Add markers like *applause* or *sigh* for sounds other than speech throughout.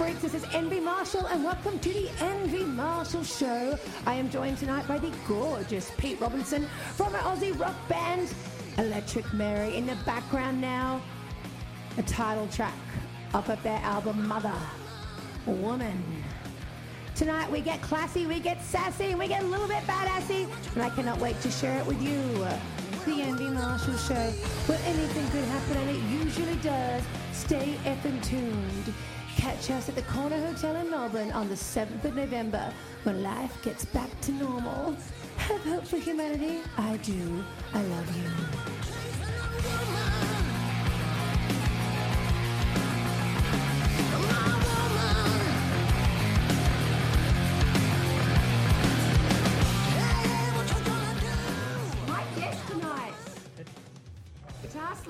Freaks? This is Envy Marshall, and welcome to the Envy Marshall Show. I am joined tonight by the gorgeous Pete Robinson from our Aussie rock band Electric Mary. In the background now, a title track off of their album Mother Woman. Tonight we get classy, we get sassy, and we get a little bit badassy, and I cannot wait to share it with you. The Envy Marshall Show, where anything could happen, and it usually does. Stay effing tuned. Catch us at the Corner Hotel in Melbourne on the 7th of November when life gets back to normal. Have hope for humanity. I do. I love you.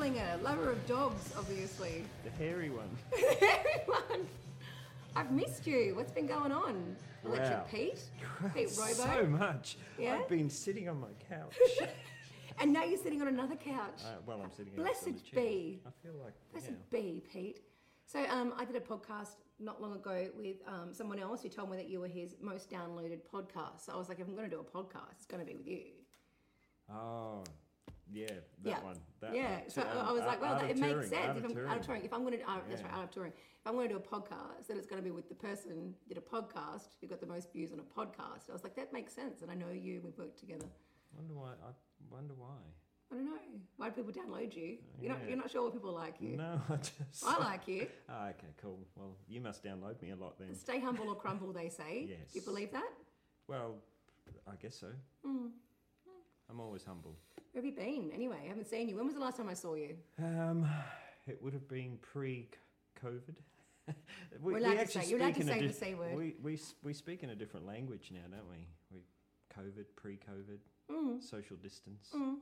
Guitar slinger, lover of dogs, obviously. The hairy one. *laughs* Everyone, I've missed you. What's been going on? Electric Wow. Pete, *laughs* Pete Robo, So much. Yeah? I've been sitting on my couch. *laughs* and now you're sitting on another couch. uh, well, I'm sitting. Blessed be. I feel like. Blessed yeah. be, Pete. So um, I did a podcast not long ago with um, someone else who told me that you were his most downloaded podcast. So I was like, if I'm going to do a podcast, it's going to be with you. Oh, yeah, that yeah. one. That yeah. one. So To- I um, was like, well, that, it makes touring, sense. If I'm out of touring. if I'm going to, uh, that's right, Yeah. out of touring. If I'm going to do a podcast, then it's going to be with the person who did a podcast who got the most views on a podcast. I was like, that makes sense, and I know you. We've worked together. Wonder why. I wonder why. I don't know why do people download you. You're not. You're not sure what people like you. No, *laughs* I just. I like you. *laughs* Ah, okay, cool. Well, you must download me a lot then. Stay humble or crumble, they say. Do you believe that? Well, I guess so. Hmm. Always humble. Where have you been? Anyway, I haven't seen you. When was the last time I saw you? Um, it would have been pre-COVID. *laughs* we, We're allowed to say- you're allowed to speak in a say the C word. We, we we speak in a different language now, don't we? We COVID, pre-COVID, Mm. social distance. Mm.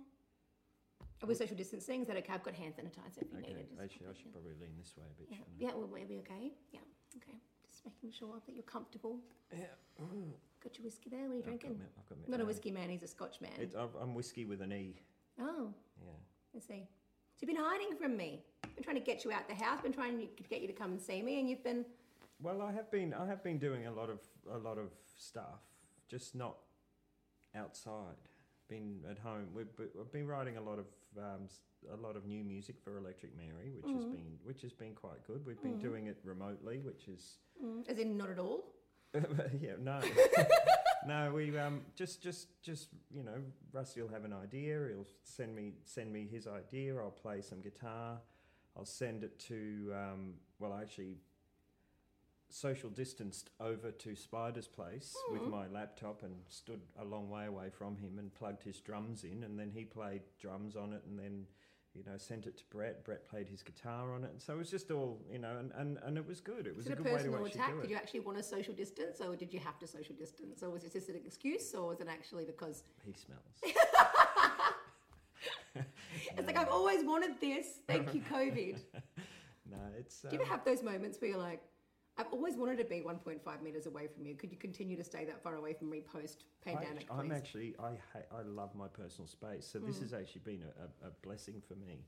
Are we social distancing? Is that okay? I've got hand sanitizer if you Okay, need it. Actually, I should in. probably lean this way a bit. Yeah, yeah, will we be okay? Yeah, okay. Just making sure that you're comfortable. Yeah. Ooh. Got your whiskey there? What are you I've got drinking? me- I've got Not a um, whiskey man, he's a Scotch man. It, I've, I'm whiskey with an E. oh, Yeah. let's see. So you've been hiding from me. Been trying to get you out the house. Been trying to get you to come and see me, and you've been. Well, I have been I have been doing a lot of a lot of stuff, just not outside. Been at home. We've, be- I've been writing a lot of um, s- a lot of new music for Electric Mary, which has Mhm. been which has been quite good. We've been Mhm. doing it remotely, which is Mm, as in, not at all. *laughs* yeah no *laughs* no we um just just just you know Rusty will have an idea. He'll send me send me his idea. I'll play some guitar. I'll send it to um, well I actually social distanced over to Spider's place with Mhm. my laptop and stood a long way away from him and plugged his drums in and then he played drums on it and then you know sent it to Brett. Brett played his guitar on it and so it was just all you know and, and, and it was good. It was a a good way to actually attack? do Did you actually want to social distance, or did you have to social distance, or was it just an excuse, or was it actually because *laughs* He smells. *laughs* it's like I've always wanted this? Thank you, COVID. *laughs* no, it's. Do you ever um, have those moments where you're like, I've always wanted to be 1.5 meters away from you. Could you continue to stay that far away from me post pandemic, I'm actually I ha- I love my personal space, so this Mm. has actually been a, a, blessing for me.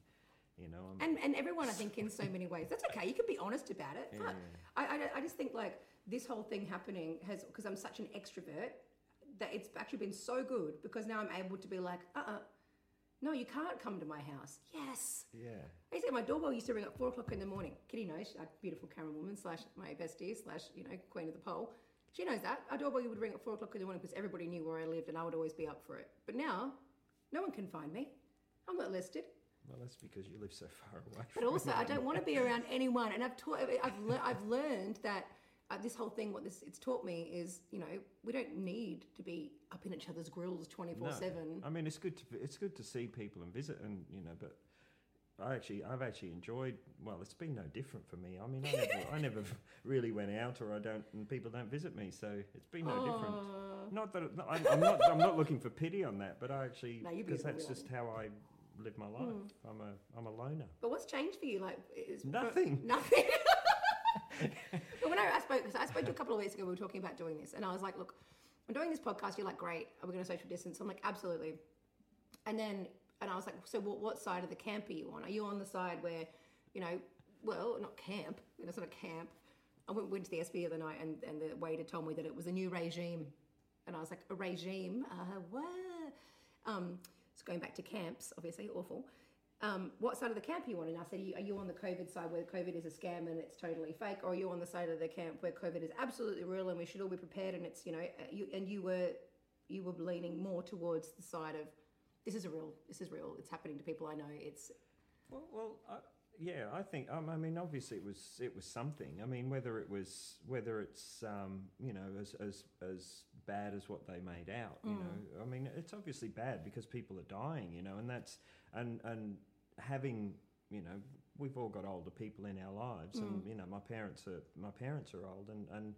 You know, I'm, and, and everyone, I think, in so many ways. That's okay. You can be honest about it. yeah, I, I, I just think like this whole thing happening has, because I'm such an extrovert, that it's actually been so good because now I'm able to be like, uh uh no, you can't come to my house. Yes. yeah, I used to, my doorbell used to ring at four o'clock in the morning. Kitty knows, a beautiful camera woman slash my bestie slash, you know, queen of the pole. She knows that. Our doorbell would ring at four o'clock in the morning because everybody knew where I lived and I would always be up for it. But now, no one can find me. I'm not listed. well, that's because you live so far away. But also, I don't want to be around anyone. And I've taught, I've, le- I've learned that uh, this whole thing, what this it's taught me is, you know, we don't need to be up in each other's grills twenty four seven. I mean, it's good to it's good to see people and visit, and you know, but. I actually, I've actually enjoyed. Well, it's been no different for me. I mean, I never, I never *laughs* really went out, or I don't, and people don't visit me, so it's been no different. Not that no, I'm, I'm not. I'm not looking for pity on that, but I actually because beautiful, that's just how I live my life. I'm a I'm a loner. But what's changed for you? Like, is Nothing. *laughs* Nothing. *laughs* I, spoke, I spoke to a couple of weeks ago, we were talking about doing this, and I was like, "Look, I'm doing this podcast." You're like, "Great, are we going to social distance?" I'm like, "Absolutely." And then, and I was like, "So, what, what side of the camp are you on? Are you on the side where, you know, well, not camp, you know, it's not a camp, I went, went to the SB the other night, and, and the waiter told me that it was a new regime, and I was like, a regime? Uh, what? Um, it's going back to camps, obviously, awful. Um, what side of the camp are you on? And I said, are you on the COVID side where COVID is a scam and it's totally fake, or are you on the side of the camp where COVID is absolutely real and we should all be prepared? And it's you know, uh, you, and you were you were leaning more towards the side of this is a real, this is real. It's happening to people I know. It's Well, well I, yeah, I think. Um, I mean, obviously, it was it was something. I mean, whether it was whether it's um, you know as as as bad as what they made out. You know, I mean, it's obviously bad because people are dying. You know, and that's and and having you know we've all got older people in our lives, and you know my parents are my parents are old, and and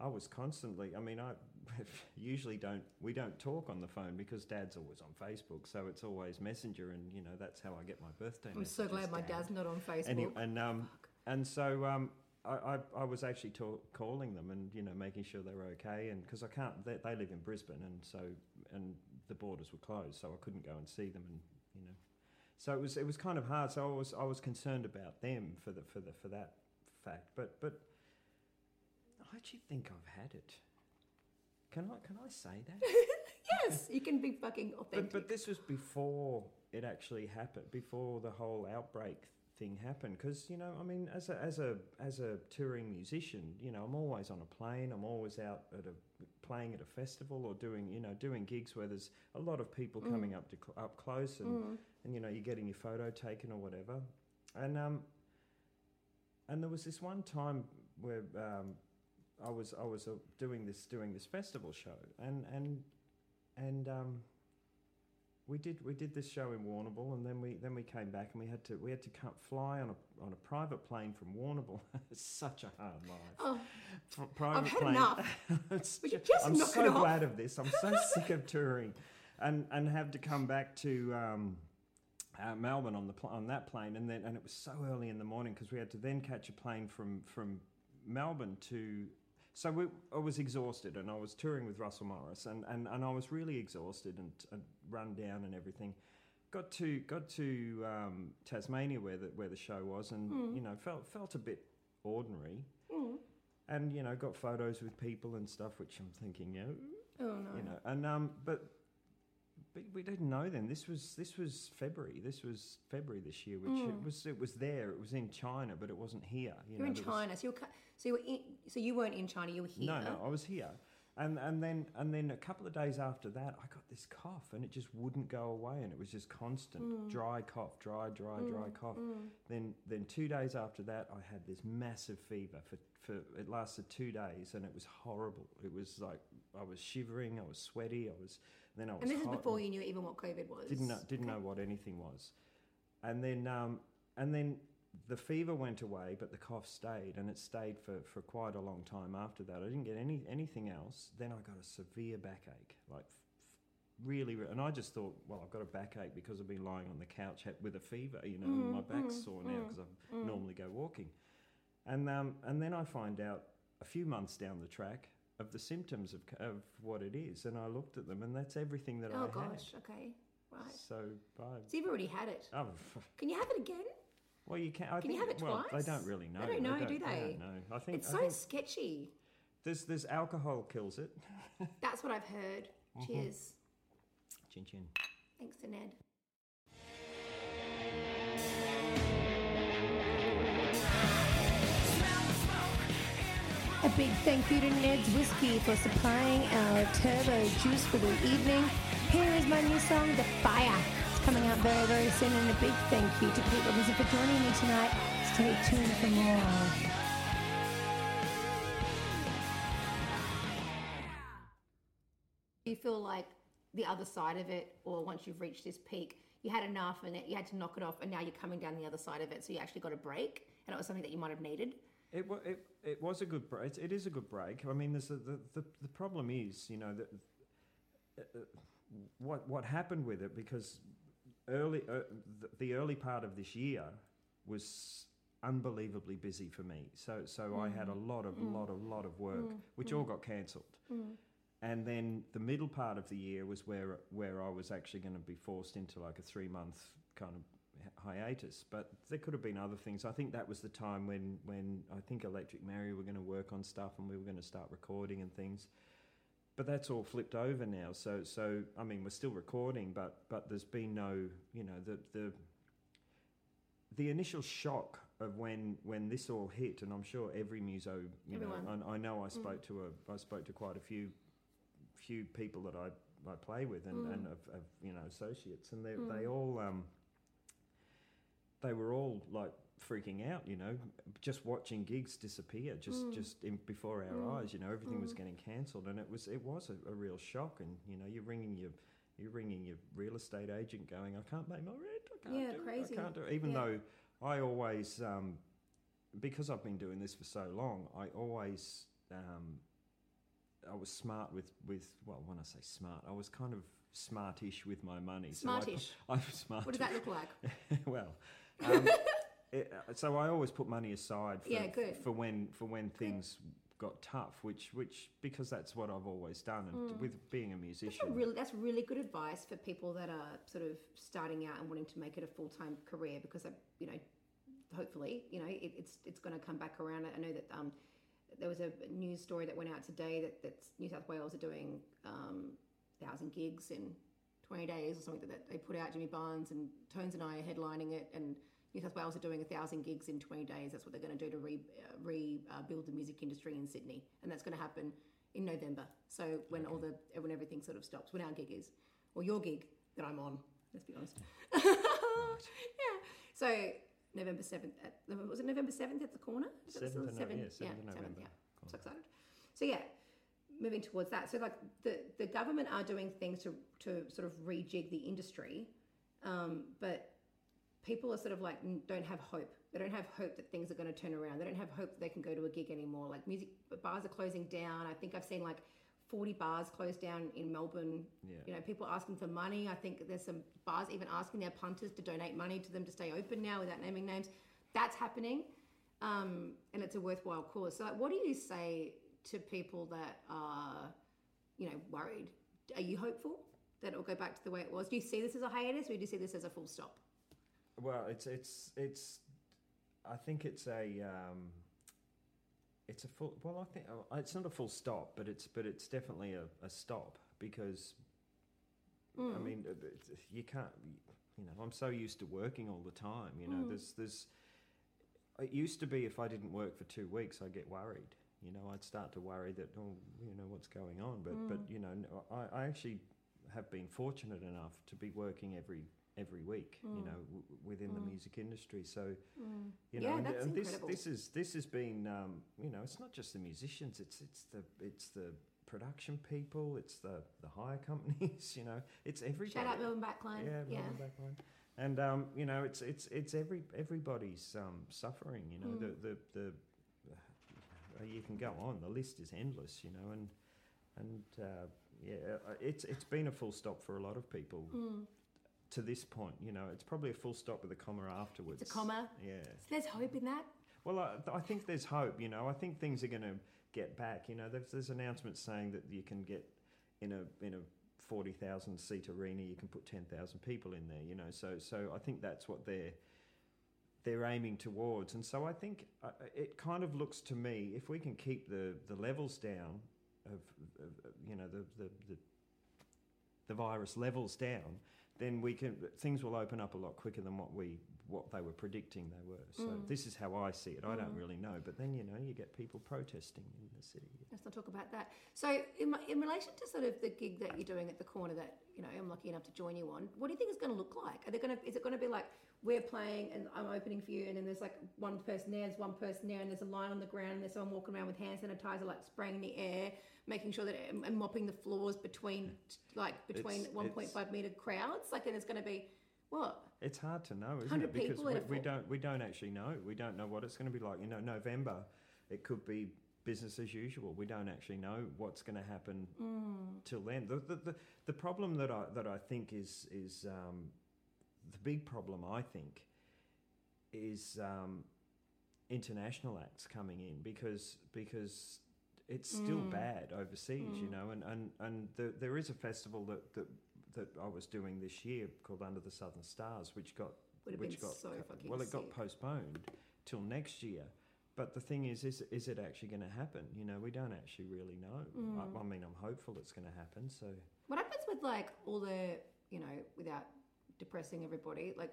I was constantly. I mean, I *laughs* usually don't. We don't talk on the phone because Dad's always on Facebook, so it's always Messenger, and you know that's how I get my birthday. I'm so glad my Dad. dad's not on Facebook. Any, and um, and so um, I, I, I was actually talk, calling them and you know making sure they were okay, and because I can't, they, they live in Brisbane, and so and the borders were closed, so I couldn't go and see them, and you know, so it was it was kind of hard. So I was I was concerned about them for the for the for that fact, but but I actually think I've had it. Can I can I say that? *laughs* yes, *laughs* you can be fucking authentic. But, but this was before it actually happened, before the whole outbreak thing happened. Because you know, I mean, as a as a as a touring musician, you know, I'm always on a plane. I'm always out at a playing at a festival or doing you know doing gigs where there's a lot of people coming up to cl- up close and and you know you're getting your photo taken or whatever. And um and there was this one time where um, I was I was uh, doing this doing this festival show and and and um, we did we did this show in Warrnambool, and then we then we came back and we had to we had to cut, fly on a on a private plane from Warrnambool. *laughs* it's such a hard life. oh, private had plane. enough. *laughs* It's Would you just I'm knock so it off? glad of this. I'm so *laughs* sick of touring, and and have to come back to. Um, uh, Melbourne on the pl- on that plane, and then and it was so early in the morning because we had to then catch a plane from from Melbourne to. So we, I was exhausted, and I was touring with Russell Morris, and, and, and I was really exhausted and, and run down and everything. Got to got to um, Tasmania where the where the show was, and Hmm. you know felt felt a bit ordinary, and you know got photos with people and stuff, which I'm thinking, you know, oh no. you know, and um, but but we didn't know then. This was this was February. This was February this year, which it was it was there. It was in China, but it wasn't here. You You're know, in there was- China, so you were, so you were in, so you weren't in China. You were here. no, no, I was here, and and then and then a couple of days after that, I got this cough, and it just wouldn't go away, and it was just constant Mm. dry cough, dry, dry, dry cough. Then then two days after that, I had this massive fever for for it lasted two days, and it was horrible. It was like I was shivering, I was sweaty, I was then I was And this is before you knew even what COVID was. didn't know, didn't know what anything was, and then um, and then the fever went away, but the cough stayed, and it stayed for, for quite a long time after that. I didn't get any anything else. Then I got a severe backache, like really, re- and I just thought, well, I've got a backache because I've been lying on the couch with a fever, you know, and mm, my back's mm, sore now mm, because I normally go walking, and um, and then I find out a few months down the track. Of the symptoms of, of what it is, and I looked at them, and that's everything that I Oh had. gosh. Okay. Right. So, bye. So you've already had it. Oh, *laughs* Can you have it again? Well, you can. I Can you think, have it well, twice? They don't really know. They don't know, do they? don't know. I think. It's I so think sketchy. there's there's alcohol kills it. *laughs* That's what I've heard. Mm-hmm. Cheers. Chin chin. Thanks to Ned. A big thank you to Ned's Whiskey for supplying our turbo juice for the evening. Here is my new song, The Fire. It's coming out very, very soon, and a big thank you to Pete Robinson for joining me tonight. Stay tuned for more. Do you feel like the other side of it, or once you've reached this peak, you had enough and it, you had to knock it off, and now you're coming down the other side of it, so you actually got a break, and it was something that you might have needed? It, it, it was a good break. It is a good break. I mean, there's a, the, the the problem is, you know, that uh, what what happened with it because early uh, the, the early part of this year was unbelievably busy for me. So so I had a mm. lot of mm. lot of lot of work, mm. which all got cancelled. And then the middle part of the year was where where I was actually going to be forced into like a three month kind of hiatus. But there could have been other things. I think that was the time when when I think Electric Mary were going to work on stuff and we were going to start recording and things. But that's all flipped over now. So so I mean we're still recording, but but there's been no you know the the the initial shock of when when this all hit, and I'm sure every muso, you Everyone. know, I, I know I spoke to a I spoke to quite a few few people that I, I play with and, Mm. and of, of you know associates, and they Mm. they all um they were all like freaking out, you know, just watching gigs disappear just Mm. just in, before our Mm. eyes. You know, everything was Mm. getting cancelled, and it was it was a, a real shock. And you know, you're ringing your you're ringing your real estate agent, going, "I can't pay my rent. I can't Yeah, do crazy. it. I can't do it." Even Yeah. though I always, um, because I've been doing this for so long, I always. Um, I was smart with, with well, when I say smart, I was kind of smartish with my money. So I Smartish. *laughs* I'm smart. What does that look like? *laughs* well, um, *laughs* it, uh, so I always put money aside for, Yeah, good. for when for when things got tough, which which because that's what I've always done, and Mm. with being a That's musician, a really that's really good advice for people that are sort of starting out and wanting to make it a full time career because I, you know, hopefully, you know, it, it's it's going to come back around. I know that um, there was a news story that went out today that that New South Wales are doing um, thousand gigs in twenty days or something that, that they put out. Jimmy Barnes and Tones and I are headlining it, and New South Wales are doing a thousand gigs in twenty days. That's what they're going to do to re uh, rebuild the music industry in Sydney, and that's going to happen in November. So when all the when everything sort of stops, when our gig is, or your gig that I'm on, let's be honest. *laughs* yeah. So November seventh. Was it November seventh at the corner? Is Seventh of No- yeah, seventh? seventh of seventh, November. yeah. So excited. So yeah, moving towards that. So like the the government are doing things to to sort of rejig the industry, um, but people are sort of like don't have hope. They don't have hope that things are going to turn around. They don't have hope that they can go to a gig anymore. Like music bars are closing down. I think I've seen like 40 bars closed down in Melbourne. Yeah. You know, people asking for money. I think there's some bars even asking their punters to donate money to them to stay open now without naming names. That's happening. Um, and it's a worthwhile cause. So, like, what do you say to people that are, you know, worried? Are you hopeful that it'll go back to the way it was? Do you see this as a hiatus, or do you see this as a full stop? Well, it's it's it's. I think it's a. Um, it's a full. Well, I think oh, it's not a full stop, but it's but it's definitely a, a stop because. I Mm. mean, uh, you can't. You know, I'm so used to working all the time. You know, Mm. there's there's. It used to be if I didn't work for two weeks, I'd get worried. You know, I'd start to worry that oh, you know, what's going on. But but Mm. you know, I, I actually have been fortunate enough to be working every every week. You Mm. know, w- within the Mm. music industry. So Mm. you know, Yeah, and, and this this is this has been um, you know, it's not just the musicians. It's it's the it's the production people. It's the the hire *laughs* companies. You know, it's everybody. Shout out Melbourne Backline. Yeah, yeah. Melbourne Backline. And um, you know, it's it's it's every everybody's um, suffering. You know, Mm. the the the uh, you can go on. The list is endless. You know, and and uh, yeah, uh, it's it's been a full stop for a lot of people Mm. To this point. You know, it's probably a full stop with a comma afterwards. It's a comma. Yeah. So there's hope in that. Well, I, I think there's hope. You know, I think things are going to get back. You know, there's, there's announcements saying that you can get in a in a forty thousand seat arena, you can put ten thousand people in there. You know, so so I think that's what they're they're aiming towards. And so I think uh, it kind of looks to me if we can keep the the levels down of, of of, you know the the, the the virus levels down, then we can things will open up a lot quicker than what we what they were predicting they were. So Mm. this is how I see it. I don't Mm. really know, but then you know you get people protesting in the city. Let's not talk about that. So, in, my- in relation to sort of the gig that you're doing at the corner that you know I'm lucky enough to join you on, what do you think it's going to look like? Are they going to? Is it going to be like we're playing and I'm opening for you, and then there's like one person there, there's one person there, and there's a line on the ground, and there's someone walking around with hand sanitizer, like spraying in the air, making sure that and mopping the floors between like between It's- 1.5 meter crowds. Like, and it's going to be what? It's hard to know, isn't it? Because we, we don't we don't actually know. We don't know what it's going to be like. You know, November, it could be business as usual. We don't actually know what's going to happen Mm. till then. The, the, the, the problem that I that I think is is um, the big problem. I think is um, international acts coming in because because it's still Mm. bad overseas, you Mm. know, and and and the, there is a festival that that that I was doing this year called Under the Southern Stars, which got which got so fucking well, it got sick. postponed till next year. But the thing is, is is it actually going to happen? You know, we don't actually really know. Mm. I, I mean, I'm hopeful it's going to happen. So What happens with like all the, you know, without depressing everybody, like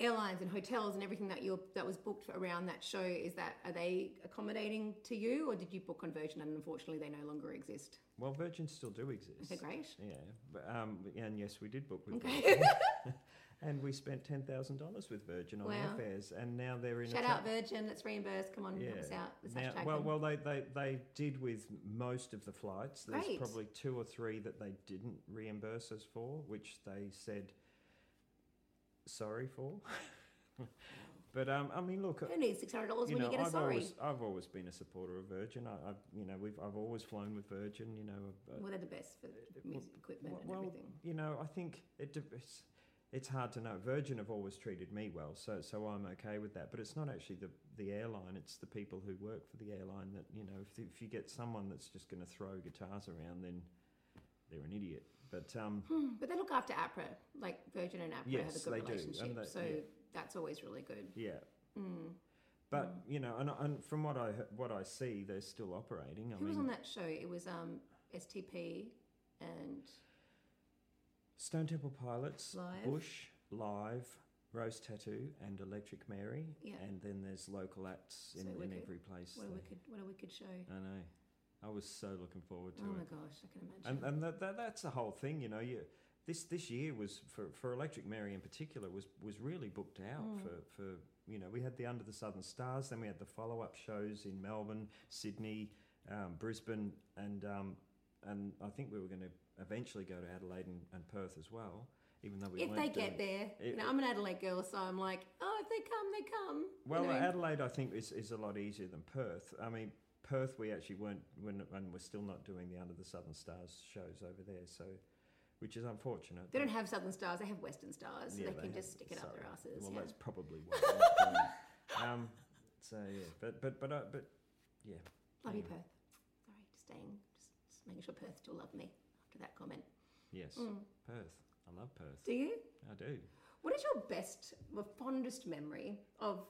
airlines and hotels and everything that you that was booked around that show? Is that are they accommodating to you, or did you book on Virgin and unfortunately they no longer exist? well, Virgin still do exist. Okay, great. Yeah, but, um, and yes, we did book with Okay. Virgin. *laughs* and we spent ten thousand dollars with Virgin on Wow. airfares, and now they're in. A Shout out Virgin, let's reimburse. Come on, help us out. Let's Now, well, them. well, they, they, they did with most of the flights. There's Great. probably two or three that they didn't reimburse us for, which they said sorry for. *laughs* but um, I mean, look, Who needs six hundred dollars when know, you get a I've sorry? always I've always been a supporter of Virgin. I, I've you know we've I've always flown with Virgin. You know, uh, Well, they're the best for music equipment and well, everything. you know, I think it, it's, it's hard to know. Virgin have always treated me well, so so I'm okay with that. But it's not actually the the airline; it's the people who work for the airline that you know. If if you get someone that's just going to throw guitars around, then they're an idiot. But um, Hmm, But they look after APRA, like Virgin and APRA Yes, have a good they do, and relationship. they- so yeah. that's always really good. yeah. Mm. But you know, and, and from what I what I see, they're still operating. I Who mean, was on that show? It was um, STP and Stone Temple Pilots, Live. Bush, Live, Rose Tattoo, and Electric Mary. Yeah. And then there's local acts in, So in every place. what a wicked, what a wicked show. I know. I was so looking forward to it. Oh my gosh, I can imagine. And and that, that that's the whole thing, you know. You this this year was for, for Electric Mary in particular was was really booked out Mm. for, for you know we had the Under the Southern Stars, then we had the follow up shows in Melbourne, Sydney, um, Brisbane, and um, and I think we were going to eventually go to Adelaide and, and Perth as well. Even though we if they doing- get there, you know, I'm an Adelaide girl, so I'm like, oh, if they come, they come. you Well, know. Adelaide, I think, is, is a lot easier than Perth. I mean, Perth, we actually weren't, when, and we're still not doing the Under the Southern Stars shows over there, so, which is unfortunate. they don't have Southern Stars; they have Western Stars, so Yeah, they can have- just stick it up their asses. Well, yeah. that's probably why. they're not doing it. um, so yeah, but but but uh, but yeah. Love you, anyway. Perth. Sorry, just staying, just, just making sure Perth still love me after that comment. Yes, Mm. Perth. I love Perth. Do you? I do. What is your best, or fondest memory of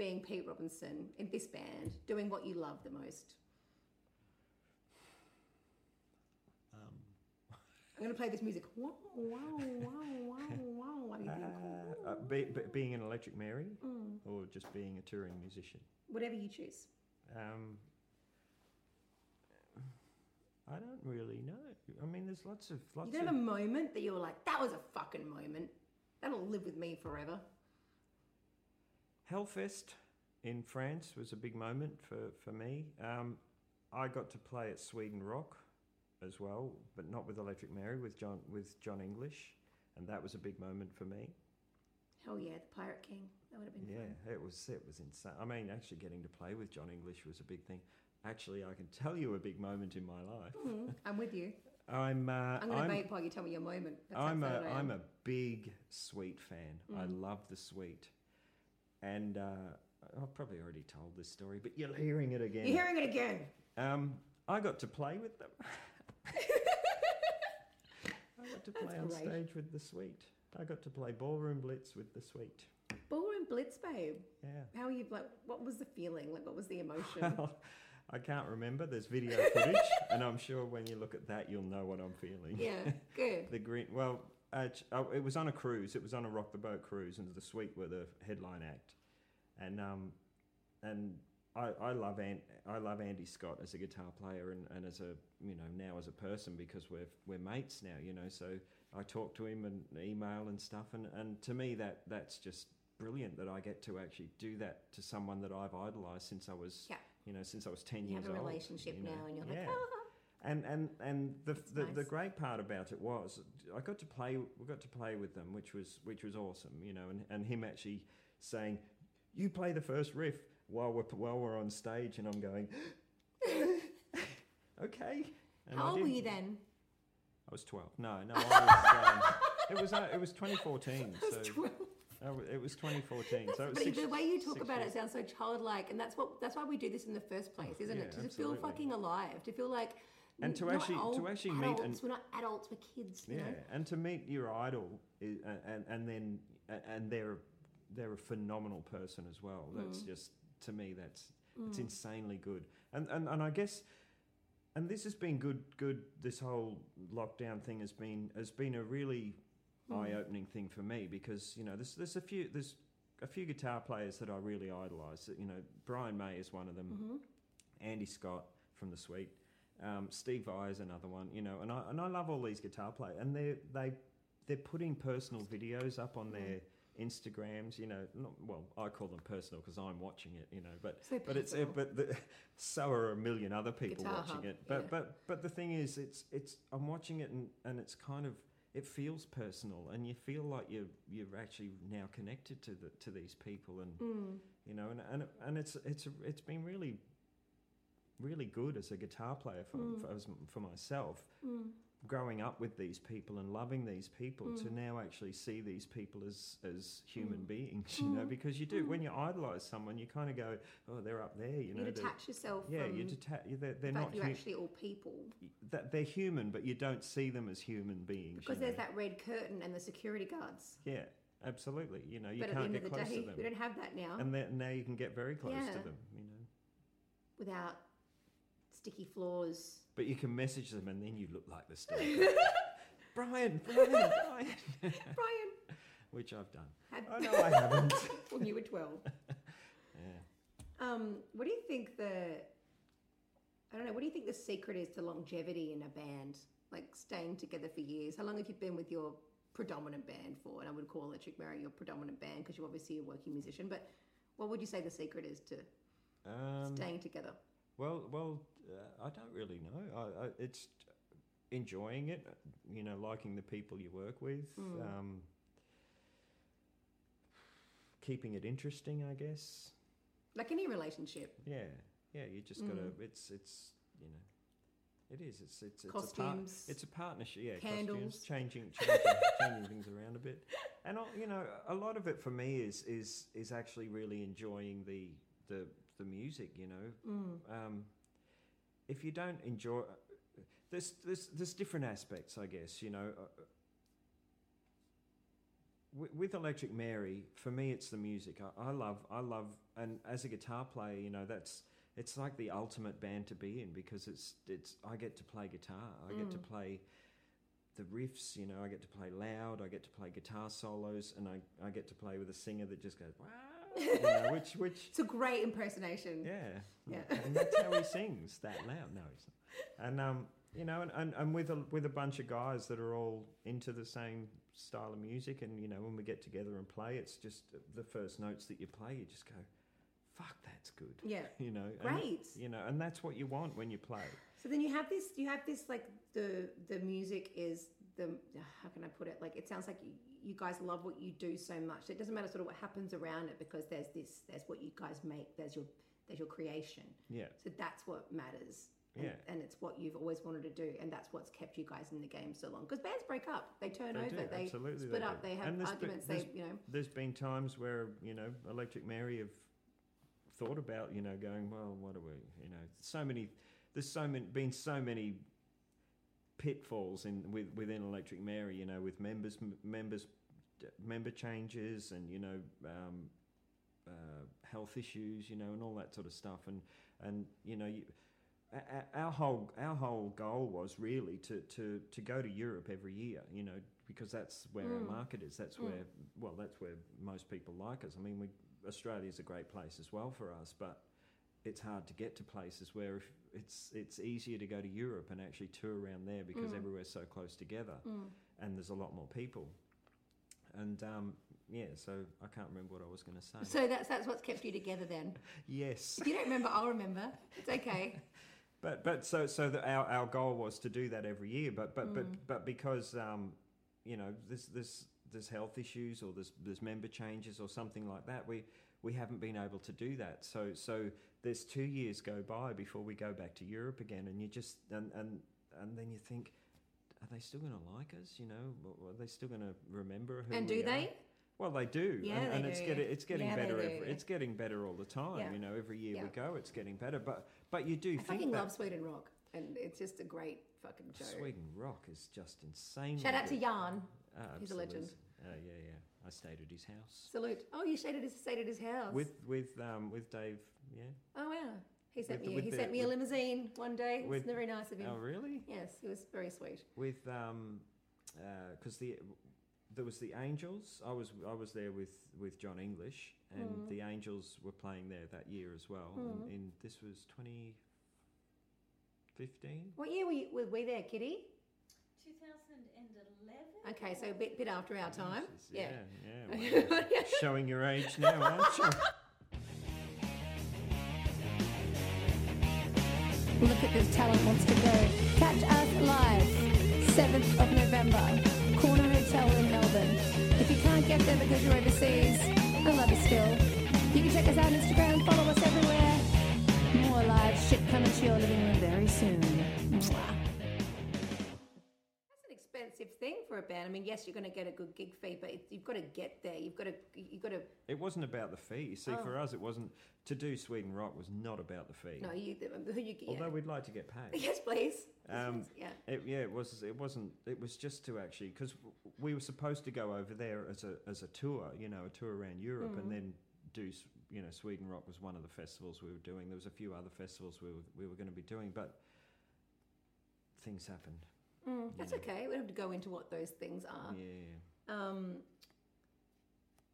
being Pete Robinson in this band, doing what you love the most? Um, *laughs* I'm going to play this music. Wow, wow, wow, wow, wow. What do you think? uh, uh, be, be, being an Electric Mary, Mm, or just being a touring musician. whatever you choose. Um, I don't really know. I mean, there's lots of lots You don't of have a moment that you were like, that was a fucking moment. That'll live with me forever. Hellfest in France was a big moment for for me. Um, I got to play at Sweden Rock as well, but not with Electric Mary, with Jon with Jon English, and that was a big moment for me. Hell yeah, the Pirate King. That would have been Yeah, fun. it was it was insane. I mean, actually getting to play with Jon English was a big thing. Actually, I can tell you a big moment in my life. Mm, I'm with you. I'm uh, I'm going to I'm, while you tell me your moment. That's I'm a I I'm a big Sweet fan. I Mm. love the Sweet, and uh, I've probably already told this story, but you're hearing it again. You're hearing it again. Um, I got to play with them. *laughs* I got to play on great. stage with the Sweet. I got to play Ballroom Blitz with the Sweet. Ballroom Blitz, babe. Yeah. How are you? Like, what was the feeling? Like, what was the emotion? *laughs* Well, I can't remember. There's video footage, and I'm sure when you look at that, you'll know what I'm feeling. yeah, *laughs* good. The green. Well, uh, oh, it was on a cruise. It was on a rock the boat cruise, and the Sweet were the headline act, and um, and I, I love An- I love Andy Scott as a guitar player and, and as a you know now as a person because we're we're mates now. You know, so I talk to him and email and stuff, and, and to me that that's just brilliant that I get to actually do that to someone that I've idolised since I was Yeah. you know since I was ten You years have a old. relationship you know. now, and you're Yeah. like, ah. And and and the the, the great part about it was I got to play we got to play with them, which was which was awesome, you know, and, and him actually saying, "You play the first riff while we're while we're on stage," and I'm going, *laughs* "Okay." And How old were you then? I was twelve. No, no, I was. Um, it was uh, it was 2014. *laughs* I was so 12. uh, it was 2014. so it was But six, the way you talk about years. it sounds so childlike, and that's what that's why we do this in the first place, isn't Yeah, it? To absolutely. feel fucking alive, to feel like And to actually- to old actually meet and- we're not adults, we're kids. You Yeah, know? and to meet your idol is, and, and and then and they're they're a phenomenal person as well. Mm. That's just to me that's mm. it's insanely good. And, and and I guess and this has been good good this whole lockdown thing has been has been a really mm. eye opening thing for me because you know there's there's a few there's a few guitar players that I really idolise. You know, Brian May is one of them. Mm-hmm. Andy Scott from the Sweet, um, Steve Vai is another one. You know, and I and I love all these guitar players, and they they they're putting personal videos up on their Instagrams. You know, not, well, I call them personal because I'm watching it. You know, but So but it's but the, *laughs* so are a million other people Guitar watching Hub, it. But yeah. but but the thing is, it's it's I'm watching it and and it's kind of it feels personal and you feel like you're you're actually now connected to the to these people and Mm. you know and and, and it's it's it's been really really good as a guitar player for Mm. for, for myself growing up with these people and loving these people Mm. to now actually see these people as as human beings you know because you do when you idolize someone you kind of go oh they're up there you know you detach yourself yeah you detach they're, they're not you're actually all people. that they're human but you don't see them as human beings Because you there's know. that red curtain and the security guards. yeah absolutely you know you but can't get close day, to them we don't have that now and then- now you can get very close to them you know without sticky floors. But you can message them and then you look like the stalker. *laughs* Brian, Brian, Brian. *laughs* Brian, Which I've done. had, Oh, no, I haven't. *laughs* when you were 12. Yeah. Um, what do you think the, I don't know, what do you think the secret is to longevity in a band? Like staying together for years? How long have you been with your predominant band for? And I would call Electric Mary your predominant band because you're obviously a working musician. But what would you say the secret is to Um, staying together? Well, well, uh, I don't really know. I, I, it's enjoying it, you know, liking the people you work with, Mm. um, keeping it interesting, I guess. Like any relationship, Yeah, yeah. You just gotta. Mm. It's it's you know, it is. It's it's it's a part, costumes. It's a partnership. Yeah, Candles. costumes, changing changing, *laughs* changing things around a bit, and you know, a lot of it for me is is is actually really enjoying the the the music. You know, Mm. um, if you don't enjoy, there's there's there's different aspects, I guess. You know. Uh, with, with Electric Mary, for me, it's the music. I, I love, I love, and as a guitar player, you know, that's it's like the ultimate band to be in because it's it's. I get to play guitar. I get to Mm. play the riffs. You know, I get to play loud. I get to play guitar solos, and I, I get to play with a singer that just goes wow. *laughs* you know, which which It's a great impersonation. yeah, Yeah. and that's how he *laughs* sings that loud. No, he's not. And um, you know, and, and, and with a with a bunch of guys that are all into the same style of music, and you know, when we get together and play, it's just the first notes that you play, you just go, "Fuck, that's good." Yeah. *laughs* You know, and, you know, and that's what you want when you play. So then you have this, you have this like the the music is the how can I put it? Like it sounds like you, you guys love what you do so much. It doesn't matter sort of what happens around it because there's this, there's what you guys make, there's your there's your creation. Yeah, So that's what matters. And, Yeah. and it's what you've always wanted to do, and that's what's kept you guys in the game so long. Because bands break up, they turn They over, do, they split they up, do. they have there's been- arguments. they, you know, there's been times where you know Electric Mary have thought about you know going well what are we you know so many there's so many been so many pitfalls in with, within Electric Mary you know with members m- members member changes and you know um, uh, health issues you know and all that sort of stuff and and you know you, our whole our whole goal was really to, to, to go to Europe every year, you know, because that's where Mm. our market is. That's where well, that's where most people like us. I mean, we Australia's a great place as well for us, but it's hard to get to places where if it's it's easier to go to Europe and actually tour around there because Mm. everywhere's so close together mm. and there's a lot more people. And um, yeah, so I can't remember what I was going to say. so that's that's what's kept you together. Then, *laughs* yes. if you don't remember, I'll remember. It's okay. *laughs* But but so so the, our our goal was to do that every year. But but Mm. but but because um, you know there's there's there's health issues or there's there's member changes or something like that, we we haven't been able to do that. So so there's two years go by before we go back to Europe again, and you just and and and then you think. Are they still going to like us? You know, are they still going to remember who? and do are? they? Well, they do, Yeah, and, they and it's do. getting it's getting Yeah, better. Every, it's getting better all the time. Yeah. You know, every year we go, it's getting better. But but you do I think fucking love Sweden rock, and it's just a great fucking show. Sweden rock is just insane. Shout out to Jan. Ah, He's a legend. Oh yeah, yeah. I stayed at his house Salute. Oh, you stayed at his, stayed at his house. with with um, with Dave. Yeah. Oh wow. He sent With me. with he the- sent me a limousine one day. with- it's very nice of him. Oh really? Yes, he was very sweet. With um, because the there was the Angels. I was I was there with with Jon English, and Mm. the Angels were playing there that year as well. Mm. And, in this was twenty fifteen. What year were, you, were we there, Kitty? 2011. Okay, so a bit, bit after our time. Yeah, Yeah. *laughs* yeah. wow. Showing your age now, aren't you? Look at this talent wants to go. Catch us live, 7th of November, Corner Hotel in Melbourne. If you can't get there because you're overseas, I love you still. You can check us out on Instagram, follow us everywhere. More live shit coming to your living room very soon. Mwah. Expensive thing for a band. I mean, yes, you're going to get a good gig fee, but it, you've got to get there. You've got to, you've got to. It wasn't about the fee. You See, Oh. for us, it wasn't to do Sweden Rock was not about the fee. No, you. Who *laughs* you? Yeah. Although we'd like to get paid. *laughs* yes, please. Um. *laughs* Yeah. It, yeah, it was. It wasn't. It was just to actually because we were supposed to go over there as a as a tour, you know, a tour around Europe, Mm. and then do you know Sweden Rock was one of the festivals we were doing. There was a few other festivals we were we were going to be doing, but things happened. Mm, that's Yeah. okay. We don't have to go into what those things are. Yeah. Um,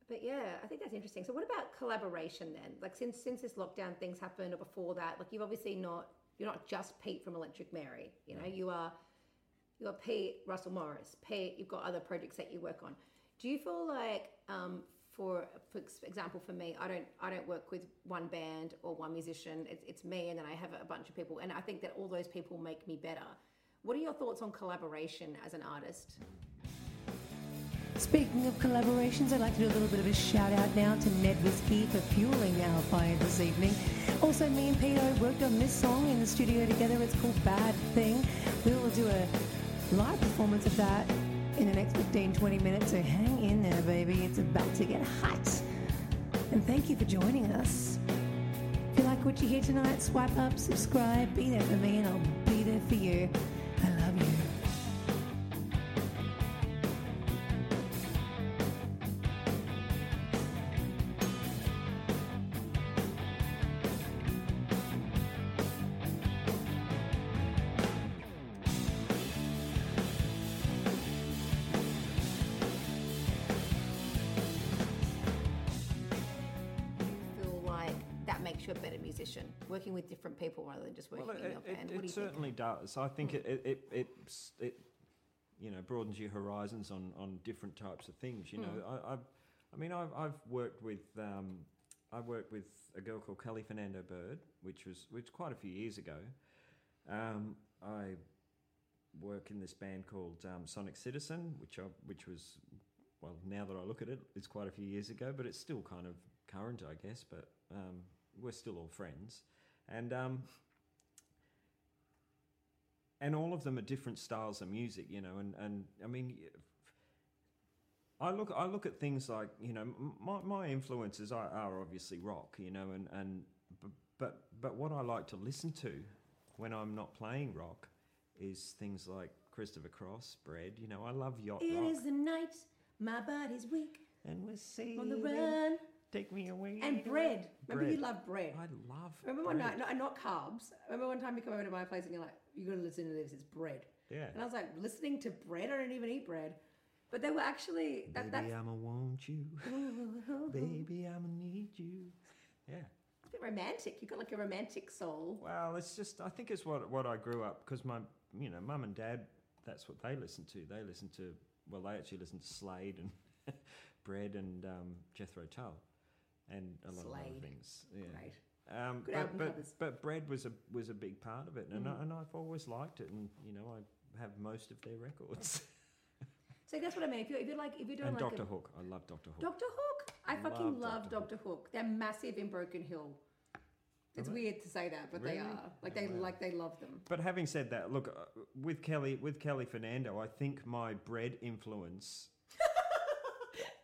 but yeah, I think that's interesting. So, what about collaboration then? Like, since since this lockdown things happened, or before that, like you've obviously not you're not just Pete from Electric Mary. You know, you are you are Pete Russell Morris. Pete, you've got other projects that you work on. Do you feel like, um, for for example, for me, I don't I don't work with one band or one musician. It's it's me, and then I have a bunch of people, and I think that all those people make me better. What are your thoughts on collaboration as an artist? Speaking of collaborations, I'd like to do a little bit of a shout out now to Ned Whiskey for fueling our fire this evening. Also, me and Peter worked on this song in the studio together. It's called Bad Thing. We will do a live performance of that in the next 15 20 minutes, so hang in there, baby. It's about to get hot. And thank you for joining us. If you like what you hear tonight, swipe up, subscribe, be there for me, and I'll be there for you. Yeah. Better musician, working with different people rather than just working Well, in your band? it, what do you think? certainly does. I think it, it, it, it, it, you know, broadens your horizons on, on different types of things. You know, Hmm. I, I've, I mean, I've, I've worked with, um, I worked with a girl called Kelly Fernando Bird, which was, which quite a few years ago. Um, I work in this band called um, Sonic Citizen, which I, which was, well, now that I look at it, it's quite a few years ago, but it's still kind of current, I guess. But um, we're still all friends, and um, and all of them are different styles of music, you know. And, and I mean, I look I look at things like you know my my influences are, are obviously rock, you know, and and but but what I like to listen to when I'm not playing rock is things like Christopher Cross, Bread. You know, I love yacht It rock. is the night, my body's weak, and we're sailing. on the run. Take me away. And bread. Remember, you Bread. love bread. I love. Remember one bread. night, no, not carbs. Remember one time you come over to my place and you're like, "You're gonna listen to this. It's bread." Yeah. And I was like, listening to bread. I don't even eat bread. But they were actually that, Baby, that's I'ma want you. *laughs* Baby, I'ma need you. Yeah. a bit romantic. You've got like a romantic soul. Well, it's just I think it's what what I grew up because my you know mum and dad that's what they listened to. They listened to well they actually listened to Slade and *laughs* Bread and um, Jethro Tull and a lot of other things. Yeah. Great. Um, Good but, but, but bread was a was a big part of it, and, Mm. I, and I've always liked it, and you know I have most of their records. *laughs* So that's what I mean. If you're, if you're like, if you're doing and like Doctor a, Hook, I love Doctor Hook. Doctor Hook. I fucking Love love Doctor Doctor Hook. They're massive in Broken Hill. It's they? weird to say that, but they are. Like Oh, they wow. like they love them. But having said that, look uh, with Kelly with Kelly Fernando, I think my bread influence,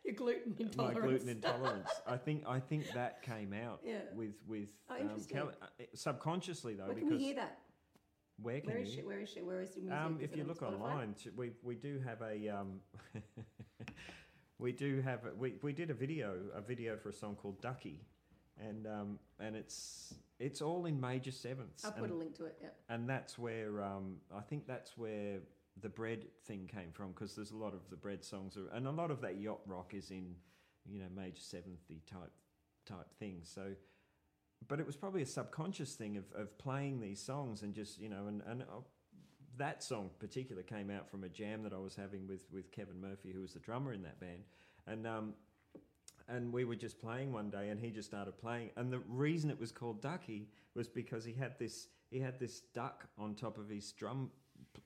*laughs* Your gluten my intolerance. gluten intolerance, I think I think *laughs* that came out Yeah. with with Oh, um. Kelly, uh, subconsciously though Where can because we hear that? where can Where is you? she? Where is she? Where is the music? Um, if you on look Spotify? online, we we do have a um, *laughs* we do have a, we we did a video a video for a song called Ducky, and um and it's it's all in major sevenths. I'll put and, a link to it. Yeah. and that's where um I think that's where the bread thing came from because there's a lot of the bread songs are, and a lot of that yacht rock is in you know major seventhly type type things. So. But it was probably a subconscious thing of, of playing these songs and just you know and and uh, that song particular came out from a jam that I was having with with Kevin Murphy, who was the drummer in that band, and um, and we were just playing one day, and he just started playing, and the reason it was called Ducky was because he had this he had this duck on top of his drum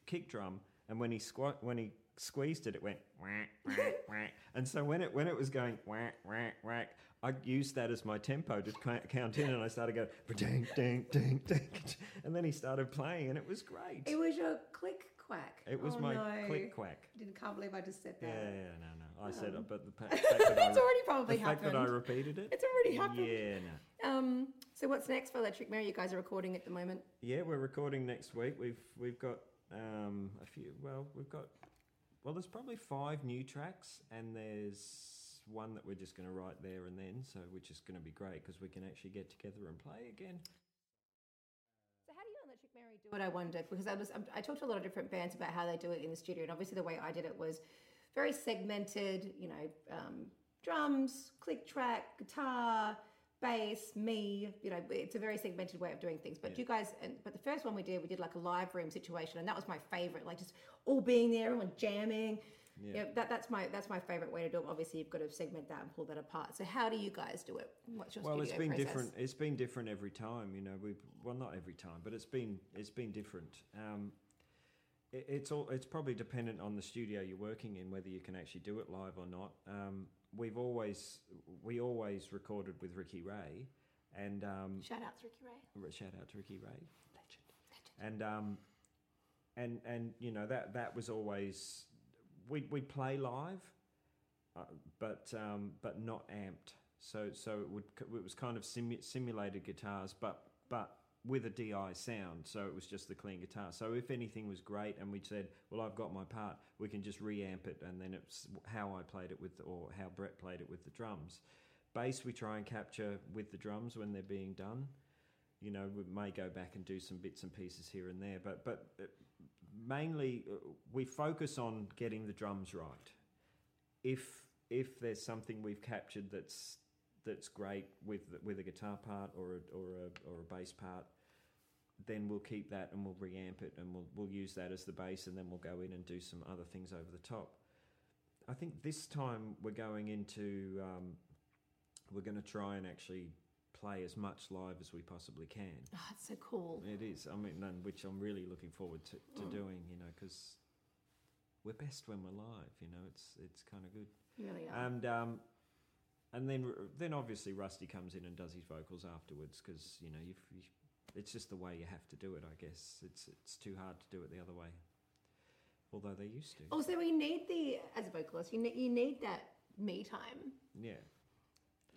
kick drum, and when he squat when he squeezed it, it went whack whack whack, and so when it when it was going whack whack whack. I used that as my tempo to count in, and I started going ding ding ding ding, and then he started playing, and it was great. It was your click quack. It was Oh, my no. click quack. I didn't can't believe I just said that. yeah, yeah, no, no. I said Um, it, but the pa- *laughs* fact that I, already probably the fact that I repeated it. It's already happened. Yeah, no. Um, so what's next for Electric Mary? You guys are recording at the moment. Yeah, we're recording next week. We've we've got um, a few. Well, we've got well, there's probably five new tracks, and there's one that we're just going to write there and then. So which is going to be great because we can actually get together and play again. So how do you and Electric Mary do it? I wonder because I was I'm- I talked to a lot of different bands about how they do it in the studio, and obviously the way I did it was very segmented. You know, um, drums, click track, guitar, bass, me. You know, it's a very segmented way of doing things. But Yeah. you guys, and but the first one we did, we did like a live room situation, and that was my favorite. Like just all being there, everyone jamming. Yeah. Yeah, that, that's my that's my favorite way to do it. Obviously, you've got to segment that and pull that apart. So, how do you guys do it? What's your Well, It's been process? different. It's been different every time. You know, we've well, not every time, but it's been it's been different. Um, it, it's all it's probably dependent on the studio you're working in whether you can actually do it live or not. Um, we've always we always recorded with Ricky Ray, and um, Shout out to Ricky Ray. shout out to Ricky Ray, legend. legend. And um, and and you know that that was always we we play live, uh, but um, but not amped. So so it would it was kind of simu- simulated guitars, but but with a DI sound. So it was just the clean guitar. So if anything was great, and we said, well, I've got my part, we can just reamp it, and then it's how I played it with, or how Brett played it with the drums. Bass we try and capture with the drums when they're being done you know, we may go back and do some bits and pieces here and there, but but uh, mainly uh, we focus on getting the drums right. If if there's something we've captured that's that's great with with a guitar part or a, or a or a bass part, then we'll keep that and we'll reamp it and we'll we'll use that as the base and then we'll go in and do some other things over the top. I think this time we're going into um, we're going to try and actually play as much live as we possibly can. Oh, it's so cool. It is. I mean, and which I'm really looking forward to, to Mm. doing. You know, because we're best when we're live. You know, it's it's kind of good. You really are. And um, and then then obviously Rusty comes in and does his vocals afterwards because you know you've, you it's just the way you have to do it. I guess it's it's too hard to do it the other way. Although they used to. also, we need the as a vocalist, you need you need that me time. Yeah.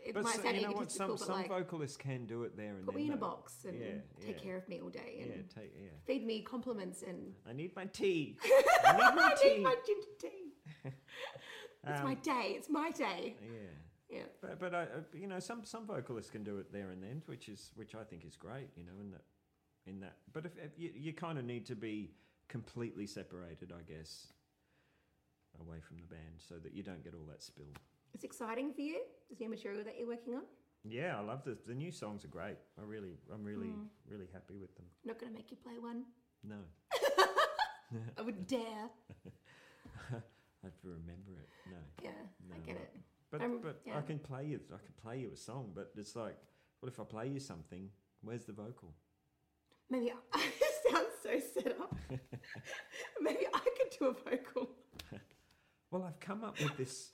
It But might so, sound you know what? Some some like vocalists can do it there and put me in a box and Yeah, take yeah. care of me all day and Yeah, take yeah. feed me compliments and *laughs* I need my tea. *laughs* I need my I tea. need my ginger tea. *laughs* it's my Um, day. It's my day. Yeah. Yeah. But but I, uh, you know some some vocalists can do it there and then, which is which I think is great. You know, in that in that. But if, if you you kind of need to be completely separated, I guess, away from the band, so that you don't get all that spill. It's exciting for you. Is new material that you're working on. Yeah, I love the the new songs are great. I really I'm really Mm. really happy with them. I'm not going to make you play one. No, *laughs* I would dare. I have to remember it. No, Yeah, I get no. it. But I'm- but yeah. I can play you I can play you a song, but it's like, well, if I play you something, where's the vocal? Maybe I, *laughs* it sounds so set up. *laughs* Maybe I could do a vocal. *laughs* Well, I've come up with this.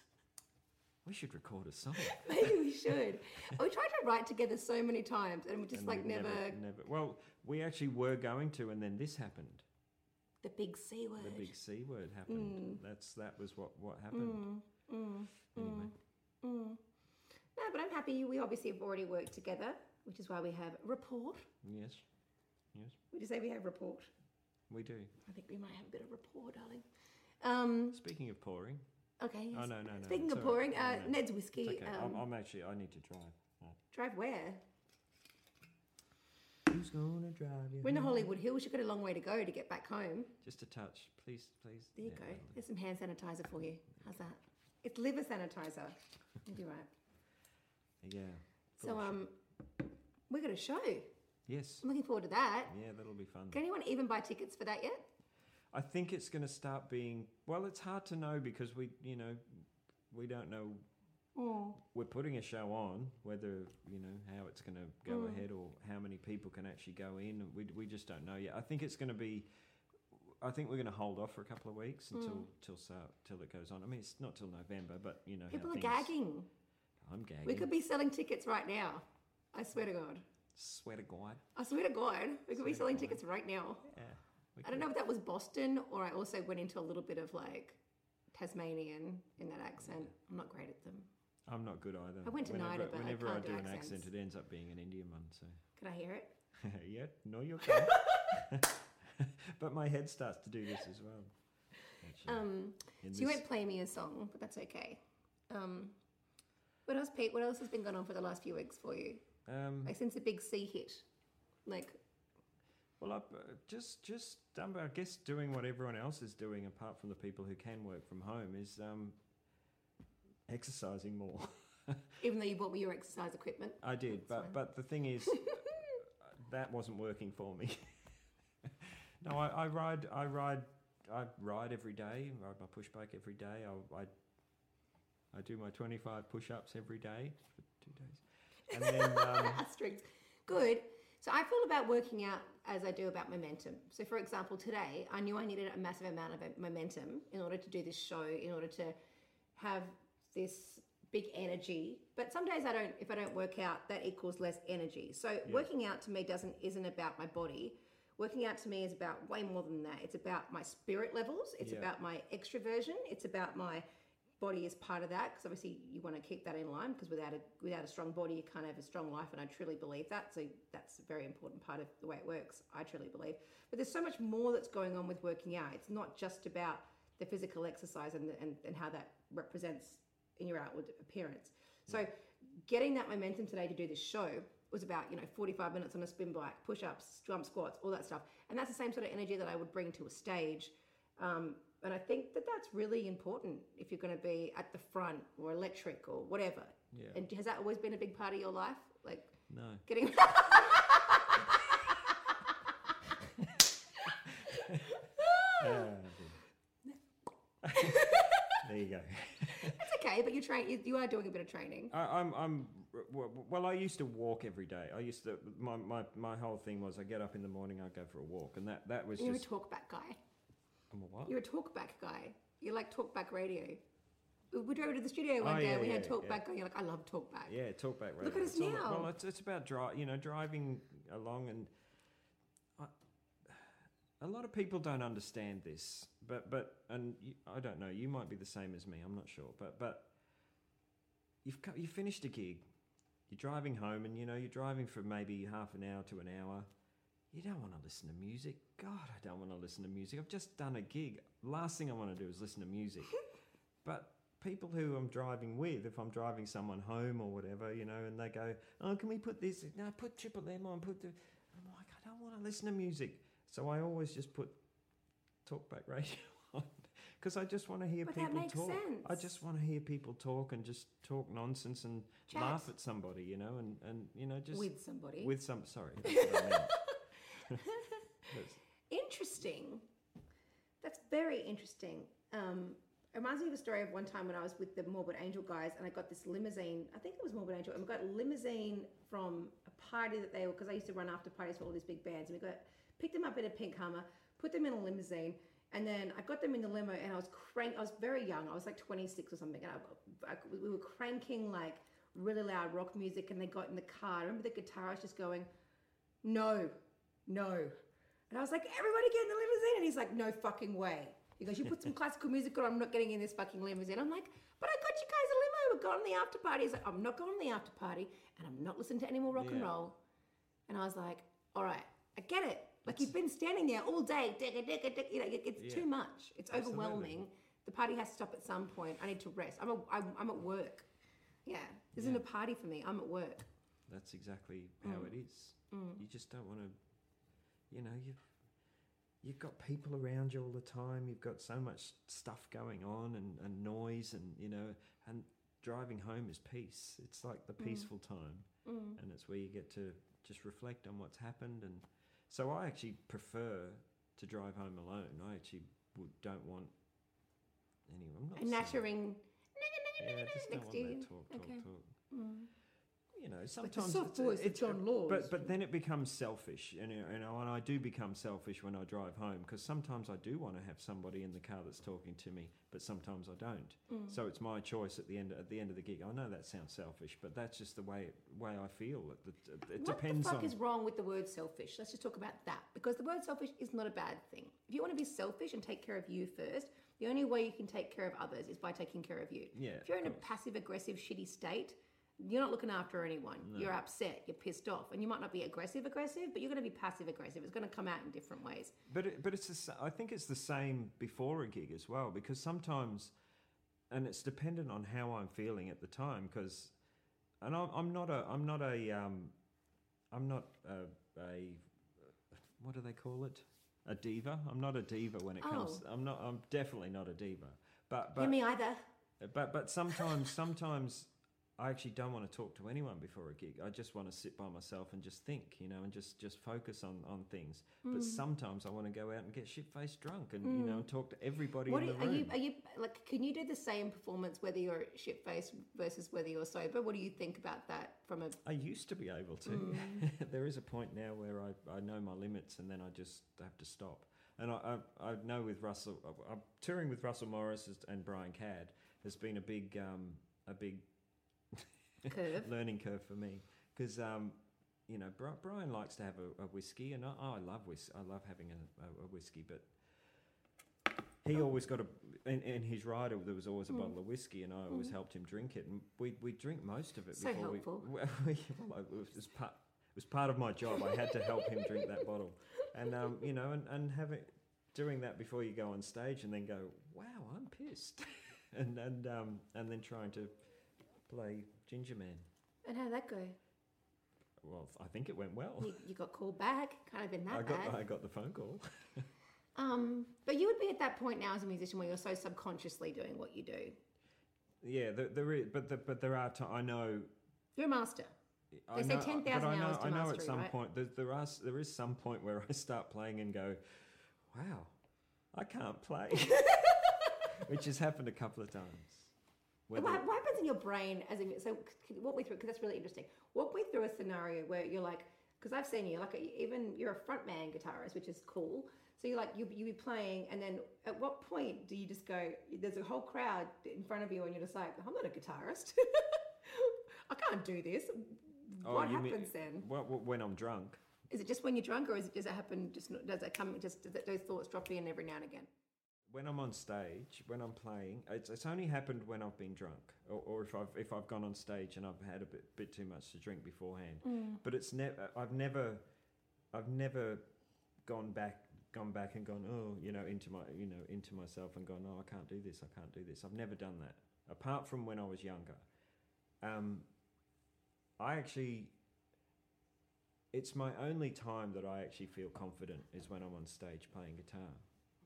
We should record a song. Maybe we should. We tried to write together so many times, and we just And like never, never. Well, we actually were going to, and then this happened. the big C word. The big C word happened. Mm. That's that was what what happened. Mm, mm, Anyway, mm. No, but I'm happy. We obviously have already worked together, which is why we have rapport. yes, yes, Would you say we have rapport? we do. I think we might have a bit of rapport, darling. Um, Speaking of pouring, Okay. Oh yes. no, no, no. Speaking of pouring, No, uh, no. Ned's It's whiskey. okay. I'm, Um, I'm actually. I need to drive. Oh. drive where? Who's gonna drive you? We're in the? Hollywood Hills. You've got a long way to go to get back home. Just a touch, please, please. There you Yeah, go. There's some hand sanitizer for you. How's that? It's liver sanitizer. You'll be right. Yeah. So um, we got a show. Yes. I'm looking forward to that. Yeah, that'll be fun. Can anyone even buy tickets for that yet? I think it's going to start being. Well, it's hard to know because we, you know, we don't know. Oh. We're putting a show on, whether you know how it's going to go Mm. ahead or how many people can actually go in. We we just don't know yet. I think it's going to be. I think we're going to hold off for a couple of weeks until Mm. till till it goes on. I mean, it's not till November, but you know, how People are things- gagging. I'm gagging. We could be selling tickets right now. I swear to God. Swear to God. I swear to God. We could Swear be selling tickets right now. Yeah. I don't know if that was Boston or I also went into a little bit of like Tasmanian in that accent. I'm not great at them. I'm not good either. I went to whenever, NIDA, but I whenever I, can't do do an accent, it ends up being an Indian one. So Can I hear it? *laughs* yeah, no, you can't. *laughs* *laughs* but my head starts to do this as well. Actually, Um, in so you won't play me a song, but that's okay. Um, what else, Pete? What else has been going on for the last few weeks for you? um, Like since the big C hit, like well, I, uh, just just um, I guess doing what everyone else is doing, apart from the people who can work from home, is um, exercising more. *laughs* even though you bought me your exercise equipment. I did, That's fine. but but the thing is, *laughs* uh, that wasn't working for me. No, I, I ride, I ride, I ride every day. Ride my push bike every day. I, I, I do my twenty-five push-ups every day for two days, and then *laughs* um, Asterisks. Good. So I feel about working out as I do about momentum. So for example, today I knew I needed a massive amount of momentum in order to do this show, in order to have this big energy. But some days I don't if I don't work out, that equals less energy. So working out to me doesn't isn't about my body. Working out to me is about way more than that. It's about my spirit levels. It's Yeah. about my extroversion. It's about my body is part of that because obviously you want to keep that in line because without a without a strong body you can't have a strong life and I truly believe that so that's a very important part of the way it works I truly believe but there's so much more that's going on with working out it's not just about the physical exercise and, the, and, and how that represents in your outward appearance so getting that momentum today to do this show was about you know 45 minutes on a spin bike push-ups jump squats all that stuff and that's the same sort of energy that I would bring to a stage um, and I think that that's really important if you're going to be at the front or electric or whatever. Yeah. And has that always been a big part of your life? Like no. getting. *laughs* Ah, there you go. But you train. You, you are doing a bit of training. I, I'm, I'm, well, I used to walk every day. I used to, my, my, my whole thing was I get up in the morning, I go for a walk. And that, that was You're just, a talkback guy. I'm a what? You're a talkback guy. You like talkback radio. We drove to the studio oh, one Oh, day. yeah, and we had yeah, talkback yeah. going. You're like, I love talkback. Yeah, talkback radio. Look at us It's all- now. well, it's, it's about dri- you know, driving along, and I, a lot of people don't understand this. But but and you, I don't know. You might be the same as me. I'm not sure. But but you've you finished a gig. You're driving home, and you know you're driving for maybe half an hour to an hour. You don't want to listen to music. God, I don't want to listen to music. I've just done a gig. Last thing I want to do is listen to music. *laughs* but people who I'm driving with, if I'm driving someone home or whatever, you know, and they go, "Oh, can we put this? No, put Triple M on. Put the." I'm like, I don't want to listen to music, so I always just put talkback radio *laughs* on because I just want to hear But that people makes talk. I just want to hear people talk and just talk nonsense and Chat. laugh at somebody, you know, and and you know just with somebody. with some. Sorry, that's what I meant. *laughs* That's- Interesting. That's very interesting. Um, it reminds me of a story of one time when I was with the Morbid Angel guys and I got this limousine. I think it was Morbid Angel. And we got a limousine from a party that they were, because I used to run after parties for all these big bands. And we got, picked them up in a pink Hummer, put them in a limousine. And then I got them in the limo and I was crank. I was very young. I was like 26 or something. And I, I, we were cranking like really loud rock music and they got in the car. I remember the guitarist just going, no, no. And I was like, everybody get in the limousine. And he's like, no fucking way. He goes, you put some *laughs* classical music on, I'm not getting in this fucking limousine. I'm like, but I got you guys a limo. We're going to the after party. He's like, I'm not going to the after party and I'm not listening to any more rock and roll. And I was like, all right, I get it. Like you've been standing there all day, digga, digga, digga, you know, it's Yeah. too much. It's Absolutely. overwhelming. The party has to stop at some point. I need to rest. I'm, a, I'm, I'm at work. Yeah. This isn't a party for me. I'm at work. That's exactly how Mm. it is. You just don't want to, you know, you've you've got people around you all the time. You've got so much stuff going on and, and noise, and you know, and driving home is peace. It's like the Mm. peaceful time, and it's where you get to just reflect on what's happened. And so I actually prefer to drive home alone. I actually would, don't want anyone. I'm not And nattering yeah, I just don't want to that talk, talk, Okay. talk. Know, Like the soft it's- voice it's- John Laws. But but then it becomes selfish, and you know, you know, and I do become selfish when I drive home because sometimes I do want to have somebody in the car that's talking to me, but sometimes I don't. Mm. So it's my choice at the end at the end of the gig. I know that sounds selfish, but that's just the way way I feel. It, it, it what depends the fuck on. is wrong with the word selfish? Let's just talk about that because the word selfish is not a bad thing. If you want to be selfish and take care of you first, the only way you can take care of others is by taking care of you. Yeah, If you're in a passive aggressive shitty state, you're not looking after anyone. You're upset, you're pissed off, and you might not be aggressive aggressive, but you're going to be passive aggressive. It's going to come out in different ways. But it, but it's I think it's the same before a gig as well because sometimes, and it's dependent on how I'm feeling at the time because, and I'm, I'm not a I'm not a um, I'm not a, a what do they call it a diva I'm not a diva when it comes Oh. I'm not I'm definitely not a diva but Yeah, but me either. but but sometimes sometimes I actually don't want to talk to anyone before a gig. I just want to sit by myself and just think, you know, and just just focus on on things. Hmm. But sometimes I want to go out and get shit faced drunk and you know and talk to everybody What in are, the are room. you? Are you like? Can you do the same performance whether you're shit faced versus whether you're sober? What do you think about that from a? I used to be able to. Hmm. *laughs* there is a point now where I, I know my limits and then I just have to stop. And I, I, I know with Russell, I- I'm touring with Russell Morris and Brian Cadd has been a big um, a big Curve. *laughs* learning curve for me. Because um, you know Brian likes to have a, a whiskey and I, I love whis- I love having a, a, a whiskey, but he always got a in, in his rider there was always a bottle of whiskey and I always helped him drink it and we we drink most of it So before helpful. we, *laughs* we well, it was part it was part of my job. I had to help him drink that bottle. And um, you know and and having doing that before you go on stage and then go wow I'm pissed. *laughs* And and um, and then trying to play Ginger Man. And how'd that go? Well, I think it went well. You, you got called back, kind of in that I got bad. I got the phone call. *laughs* Um, but you would be at that point now as a musician where you're so subconsciously doing what you do. Yeah, there, there is, but the, but there are. T- I know. You're a master. I They say know, 10,000 but I know, hours I know at some right? point there, there are there is some point where I start playing and go, wow, I can't play, *laughs* which has happened a couple of times. Whether- what happens in your brain as a so walk me through because that's really interesting. Walk me through a scenario where you're like, because I've seen you like even you're a frontman guitarist, which is cool. So you're like you you be playing, and then at what point do you just go? There's a whole crowd in front of you, and you're just like, I'm not a guitarist. *laughs* I can't do this. Oh, what you mean- happens then? Well, well, when I'm drunk, Is it just when you're drunk, or is it, does it happen? Just does it come? Just does it, those thoughts drop in every now and again? When I'm on stage, when I'm playing, it's, it's only happened when I've been drunk, or, or if I've if I've gone on stage and I've had a bit bit too much to drink beforehand. But it's never. I've never, I've never gone back gone back and gone oh you know into my you know into myself and gone oh I can't do this I can't do this I've never done that apart from when I was younger um, I actually it's my only time that I actually feel confident is when I'm on stage playing guitar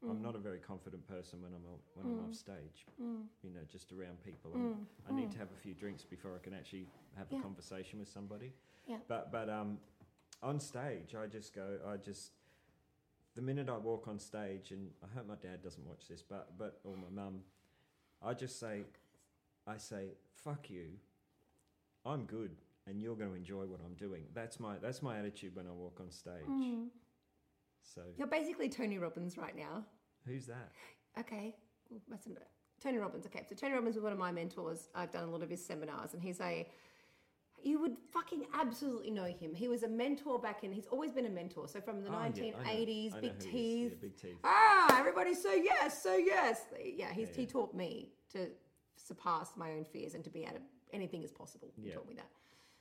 I'm mm. not a very confident person when I'm on, when I'm mm. off stage. Mm. You know, just around people. And I need to have a few drinks before I can actually have Yeah. a conversation with somebody. Yeah. But but um, on stage, I just go. I just the minute I walk on stage, and I hope my dad doesn't watch this, but but or my mum, I just say, I say, fuck you. I'm good, and you're going to enjoy what I'm doing. That's my that's my attitude when I walk on stage. So You're basically Tony Robbins right now. who's that? Okay, well, that's an- Tony Robbins. Okay, so Tony Robbins was one of my mentors. I've done a lot of his seminars, and he's a you would fucking absolutely know him. He was a mentor back in. He's always been a mentor. So from the Oh, yeah, I know. 1980s, I big who he is. teeth. Yeah, big teeth. Ah, everybody say yes, say yes. Yeah, he's, Yeah, he yeah. taught me to surpass my own fears and to be able to anything is possible. He Yeah. taught me that.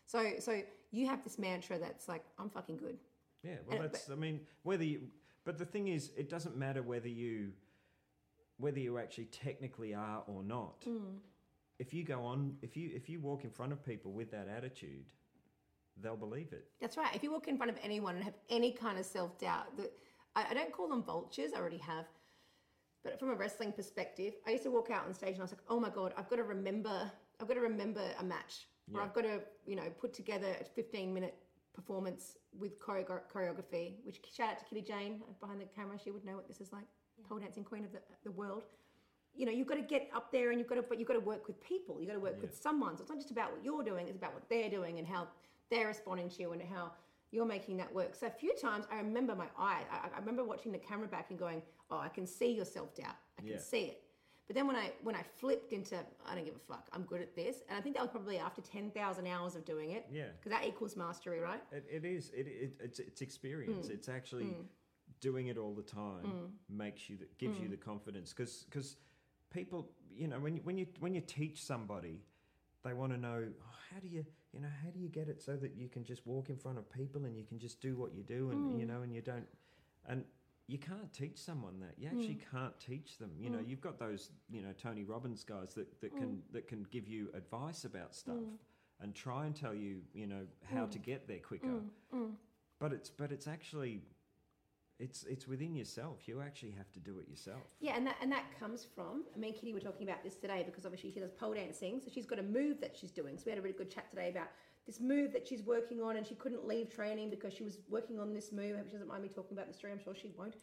So, so you have this mantra that's like, I'm fucking good. Yeah, well, And- that's. I mean, whether you. But the thing is, it doesn't matter whether you. whether you actually technically are or not. Mm. If you go on, if you if you walk in front of people with that attitude, they'll believe it. That's right. If you walk in front of anyone and have any kind of self doubt, that I, I don't call them vultures. I already have. But from a wrestling perspective, I used to walk out on stage and I was like, "Oh my god, I've got to remember. I've got to remember a match, or I've got to, you know, put together a 15 minute performance with choreo- choreography." Which shout out to Kitty Jane uh, behind the camera. She would know what this is like. Pole dancing queen of the, the world. You know, you've got to get up there and you've got to, but you've got to work with people. You've got to work Yeah. with someone. So it's not just about what you're doing; it's about what they're doing and how they're responding to you and how you're making that work. So a few times I remember my eye. I, I remember watching the camera back and going, "Oh, I can see your self doubt. I can Yeah. see it." But then when I when I flipped into, I don't give a fuck. I'm good at this, and I think that was probably after ten thousand hours of doing it. Yeah. Because that equals mastery, right? It, it is. It, it it's it's experience. Mm. It's actually mm. doing it all the time mm. makes you that gives you the confidence because because people you know when you, when you when you teach somebody they want to know oh, how do you you know how do you get it so that you can just walk in front of people and you can just do what you do and you know and you don't and you can't teach someone that. You actually mm. can't teach them. You know mm. you've got those you know Tony Robbins guys that, that can mm. that can give you advice about stuff and try and tell you you know how to get there quicker. But it's but it's actually it's it's within yourself. You actually have to do it yourself. Yeah, and that and that comes from. I mean, Kitty, we're talking about this today because obviously she does pole dancing, so she's got a move that she's doing. So we had a really good chat today about this move that she's working on, and she couldn't leave training because she was working on this move. I hope she doesn't mind me talking about the story. I'm sure she won't.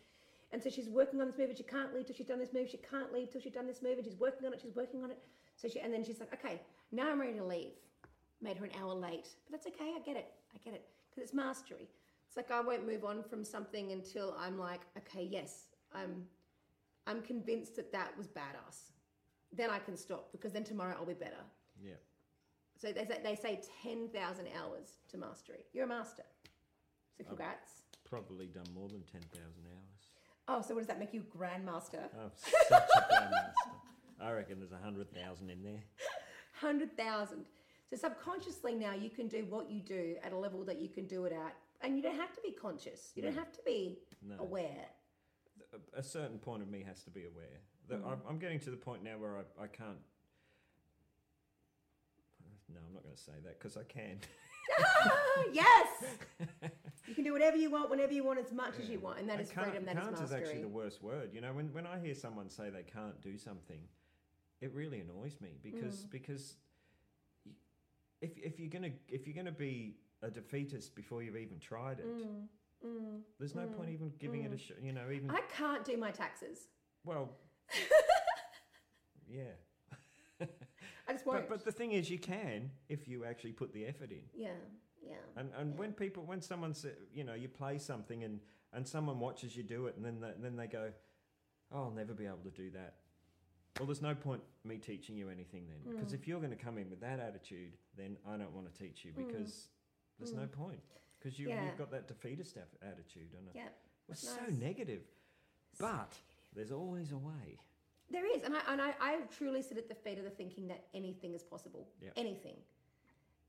And so she's working on this move, and she can't leave till she's done this move. She can't leave till she's done this move, and she's working on it. She's working on it. So she and then she's like, okay, now I'm ready to leave. Made her an hour late, but that's okay. I get it. I get it because it's mastery. It's like I won't move on from something until I'm like, okay, yes, I'm I'm convinced that that was badass. Then I can stop because then tomorrow I'll be better. yeah So they say, they say 10,000 hours to mastery. You're a master. So congrats. probably done more than 10,000 hours Oh, so what does that make you grandmaster? oh such a grandmaster i reckon there's a 100,000 in there 100,000. So subconsciously now you can do what you do at a level that you can do it at. And you don't have to be conscious. You don't have to be No. aware. a, certain point of me has to be aware that Mm. I'm, I'm getting to the point now where I, I can't no i'm not going to say that because i can Ah, *laughs* yes! *laughs* you can do whatever you want, whenever you want, as much as you want. And that is can't, freedom, that is can't mastery. is actually the worst word. You know, when, when I hear someone say they can't do something, it really annoys me because Mm. because if, if you're gonna if you're gonna be a defeatist before you've even tried it, Mm, there's no point even giving it a sh- you know even I can't do my taxes. well *laughs* yeah. I just won't. But but the thing is, you can if you actually put the effort in. yeah, yeah. And and when people when someone sa you know you play something and and someone watches you do it and then they, then they go, oh, I'll never be able to do that. Well, there's no point me teaching you anything then because Mm. if you're going to come in with that attitude, then I don't want to teach you because there's no point because you Mm. Yeah. you've got that defeatest af- attitude and Yeah. it's that's so nice. negative. But there's always a way. There is, and I and I, I truly sit at the feet of the thinking that anything is possible. Yep. Anything.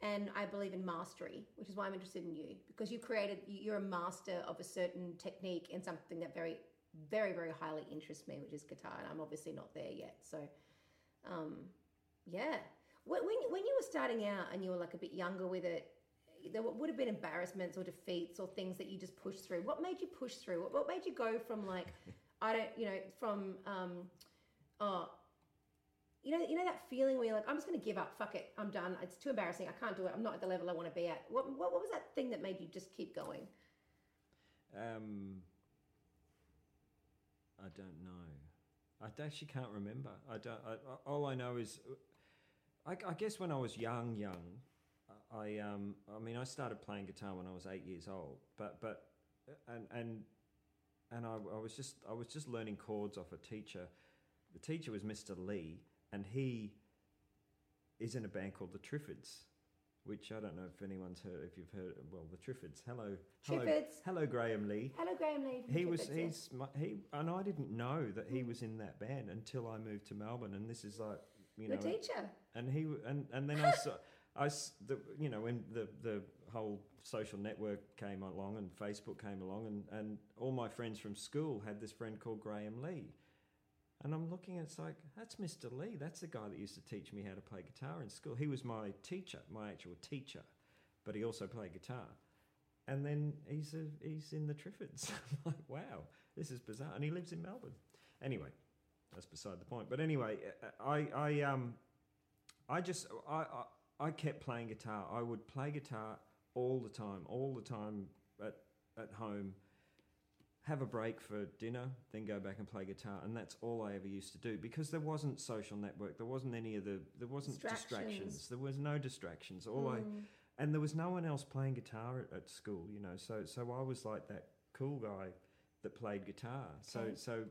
And I believe in mastery, which is why I'm interested in you because you created. you- You're a master of a certain technique in something that very, very, very highly interests me, which is guitar. And I'm obviously not there yet. So, um, yeah. When when when you were starting out and you were like a bit younger with it, there would have been embarrassments or defeats or things that you just pushed through. What made you push through? What, what made you go from like, I don't, you know, from um, oh, you know, you know that feeling where you're like, I'm just going to give up. Fuck it, I'm done. It's too embarrassing. I can't do it. I'm not at the level I want to be at. What, what, what was that thing that made you just keep going? Um, I don't know. I actually can't remember. I don't. I, all I know is, I, I guess when I was young, young, I um, I mean, I started playing guitar when I was eight years old. But but, and and and I, I was just I was just learning chords off a teacher. The teacher was Mr. Lee, and he is in a band called the Triffids. Which I don't know if anyone's heard. If you've heard, well, the Triffids. Hello, hello, Triffids. hello, Graham Lee Hello, Graham Lee. he was Triffids, yeah. he's my, he and I didn't know that he was in that band until I moved to Melbourne and this is like you know teacher. and he and and then I *laughs* saw I the you know when the the whole social network came along and Facebook came along and and all my friends from school had this friend called Graham Lee And I'm looking, at it's like, that's Mr. Lee. That's the guy that used to teach me how to play guitar in school. He was my teacher, my actual teacher, but he also played guitar. And then he's, a, he's in the Triffids. *laughs* I'm like, wow, this is bizarre. And he lives in Melbourne. Anyway, that's beside the point. But anyway, uh, I, I, um, I just, I, I, I kept playing guitar. I would play guitar all the time, all the time at, at home have a break for dinner, then go back and play guitar, and that's all I ever used to do because there wasn't social network, there wasn't any of the, there wasn't distractions, Distractions. there was no distractions. All I, Mm. and there was no one else playing guitar at, at school, you know. So, so I was like that cool guy that played guitar. So, so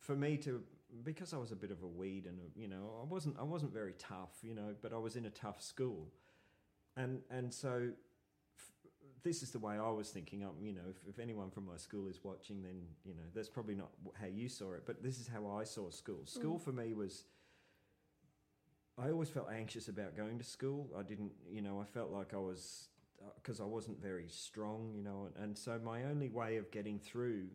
for me to, because I was a bit of a weed and a, you know, I wasn't, I wasn't very tough, you know, but I was in a tough school, and and so this is the way I was thinking. Um, you know, if, if anyone from my school is watching, then you know that's probably not how you saw it, but this is how I saw school. School for me was. I always felt anxious about going to school. I didn't, you know, I felt like I was because I wasn't very strong, you know, and, and so my only way of getting through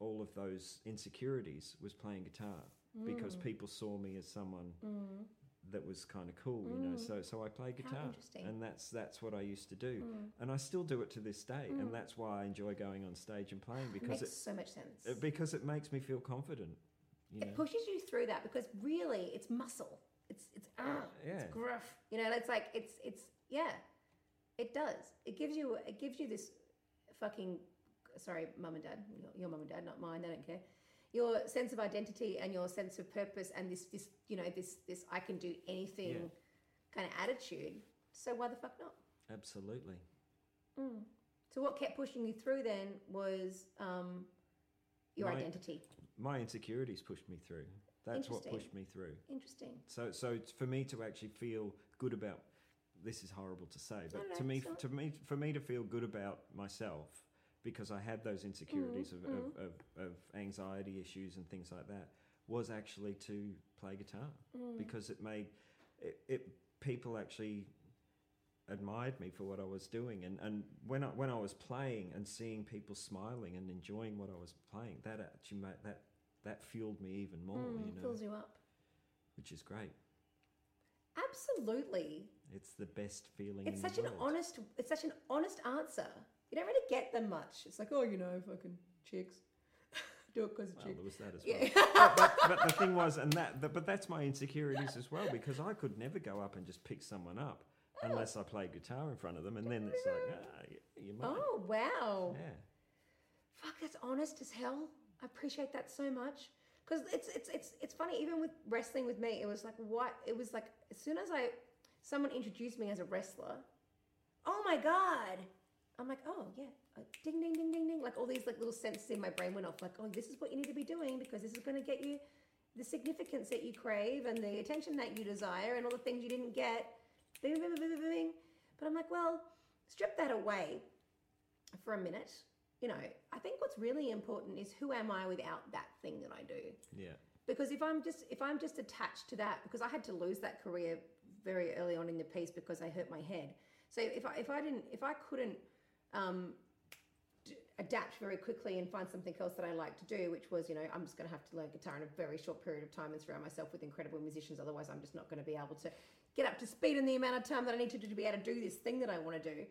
all of those insecurities was playing guitar because people saw me as someone Mm. That was kind of cool, you know. So so I How guitar, interesting. and that's that's what I used to do, Mm. and I still do it to this day, and that's why I enjoy going on stage and playing because Makes it, makes so much sense. it because it makes me feel confident. You know? it pushes you through that because really it's muscle. It's it's ah, Yeah. it's gruff. You know, it's like it's it's yeah, it does. It gives you it gives you this fucking sorry, mum and dad, your, your mum and dad, not mine. They don't care. Your sense of identity and your sense of purpose and this this you know this this I can do anything Yeah. kind of attitude. So why the fuck not? Absolutely. So what kept pushing you through then was um, your My- identity. My insecurities pushed me through. That's what pushed me through. Interesting. So so for me to actually feel good about this is horrible to say, but to me to me for me to feel good about myself because I had those insecurities Mm, of, of, of, of anxiety issues and things like that was actually to play guitar Mm. because it made it, it people actually admired me for what I was doing and, and when I when I was playing and seeing people smiling and enjoying what I was playing that actually made that that fueled me even more Mm, you know fills you up. which is great Absolutely. It's the best feeling. It's such an honest it's such an honest answer. You don't really get them much. It's like, oh, you know, fucking chicks. *laughs* Do it because of Well, chicks. there was that as well. Yeah. *laughs* but, but, but the thing was, and that, that, but that's my insecurities as well because I could never go up and just pick someone up unless I played guitar in front of them, and then it's like, ah, you, you might, oh, wow. yeah, Fuck, that's honest as hell. I appreciate that so much. Because it's it's it's it's funny. Even with wrestling with me, it was like what it was like. As soon as I someone introduced me as a wrestler, oh my god, I'm like, oh yeah, uh, ding ding ding ding ding. Like all these like little senses in my brain went off. Like, oh, this is what you need to be doing because this is going to get you the significance that you crave and the attention that you desire and all the things you didn't get. Bing, bing, bing, bing. But I'm like, well, strip that away for a minute. You know, I think what's really important is who am I without that thing that I do? yeah, Because if I'm just if I'm just attached to that, because I had to lose that career very early on in the piece because I hurt my head. So if I if I didn't if I couldn't um, adapt very quickly and find something else that I like to do, which was you know I'm just going to have to learn guitar in a very short period of time and surround myself with incredible musicians. Otherwise, I'm just not going to be able to get up to speed in the amount of time that I need to do to be able to do this thing that I want to do.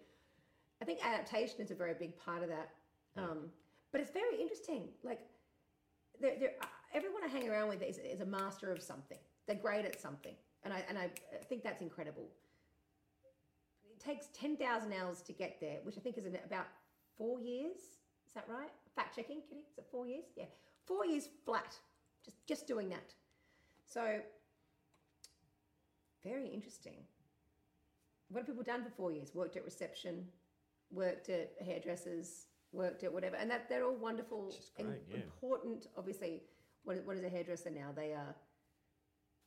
I think adaptation is a very big part of that. Um, but it's very interesting. Like, they're, they're, uh, everyone I hang around with is, is a master of something. They're great at something, and I and I think that's incredible. Takes ten thousand hours to get there, which I think is about four years. Is that right? Fact checking, Kitty. Is it four years? Yeah, four years flat. Just just doing that. So very interesting. What have people done for four years? Worked at reception, worked at hairdressers, worked at whatever, and that they're all wonderful, great, yeah. important. Obviously, what what is a hairdresser now? They are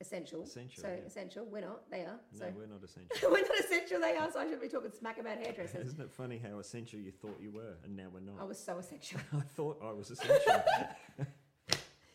essential. Essential, So yeah. essential. We're not. They are. no, So we're not *laughs* essential. we're not essential. They are. So I shouldn't be talking smack about hairdressers. Isn't it funny how essential you thought you were, and now we're not? I was so essential. *laughs* I thought I was essential. *laughs*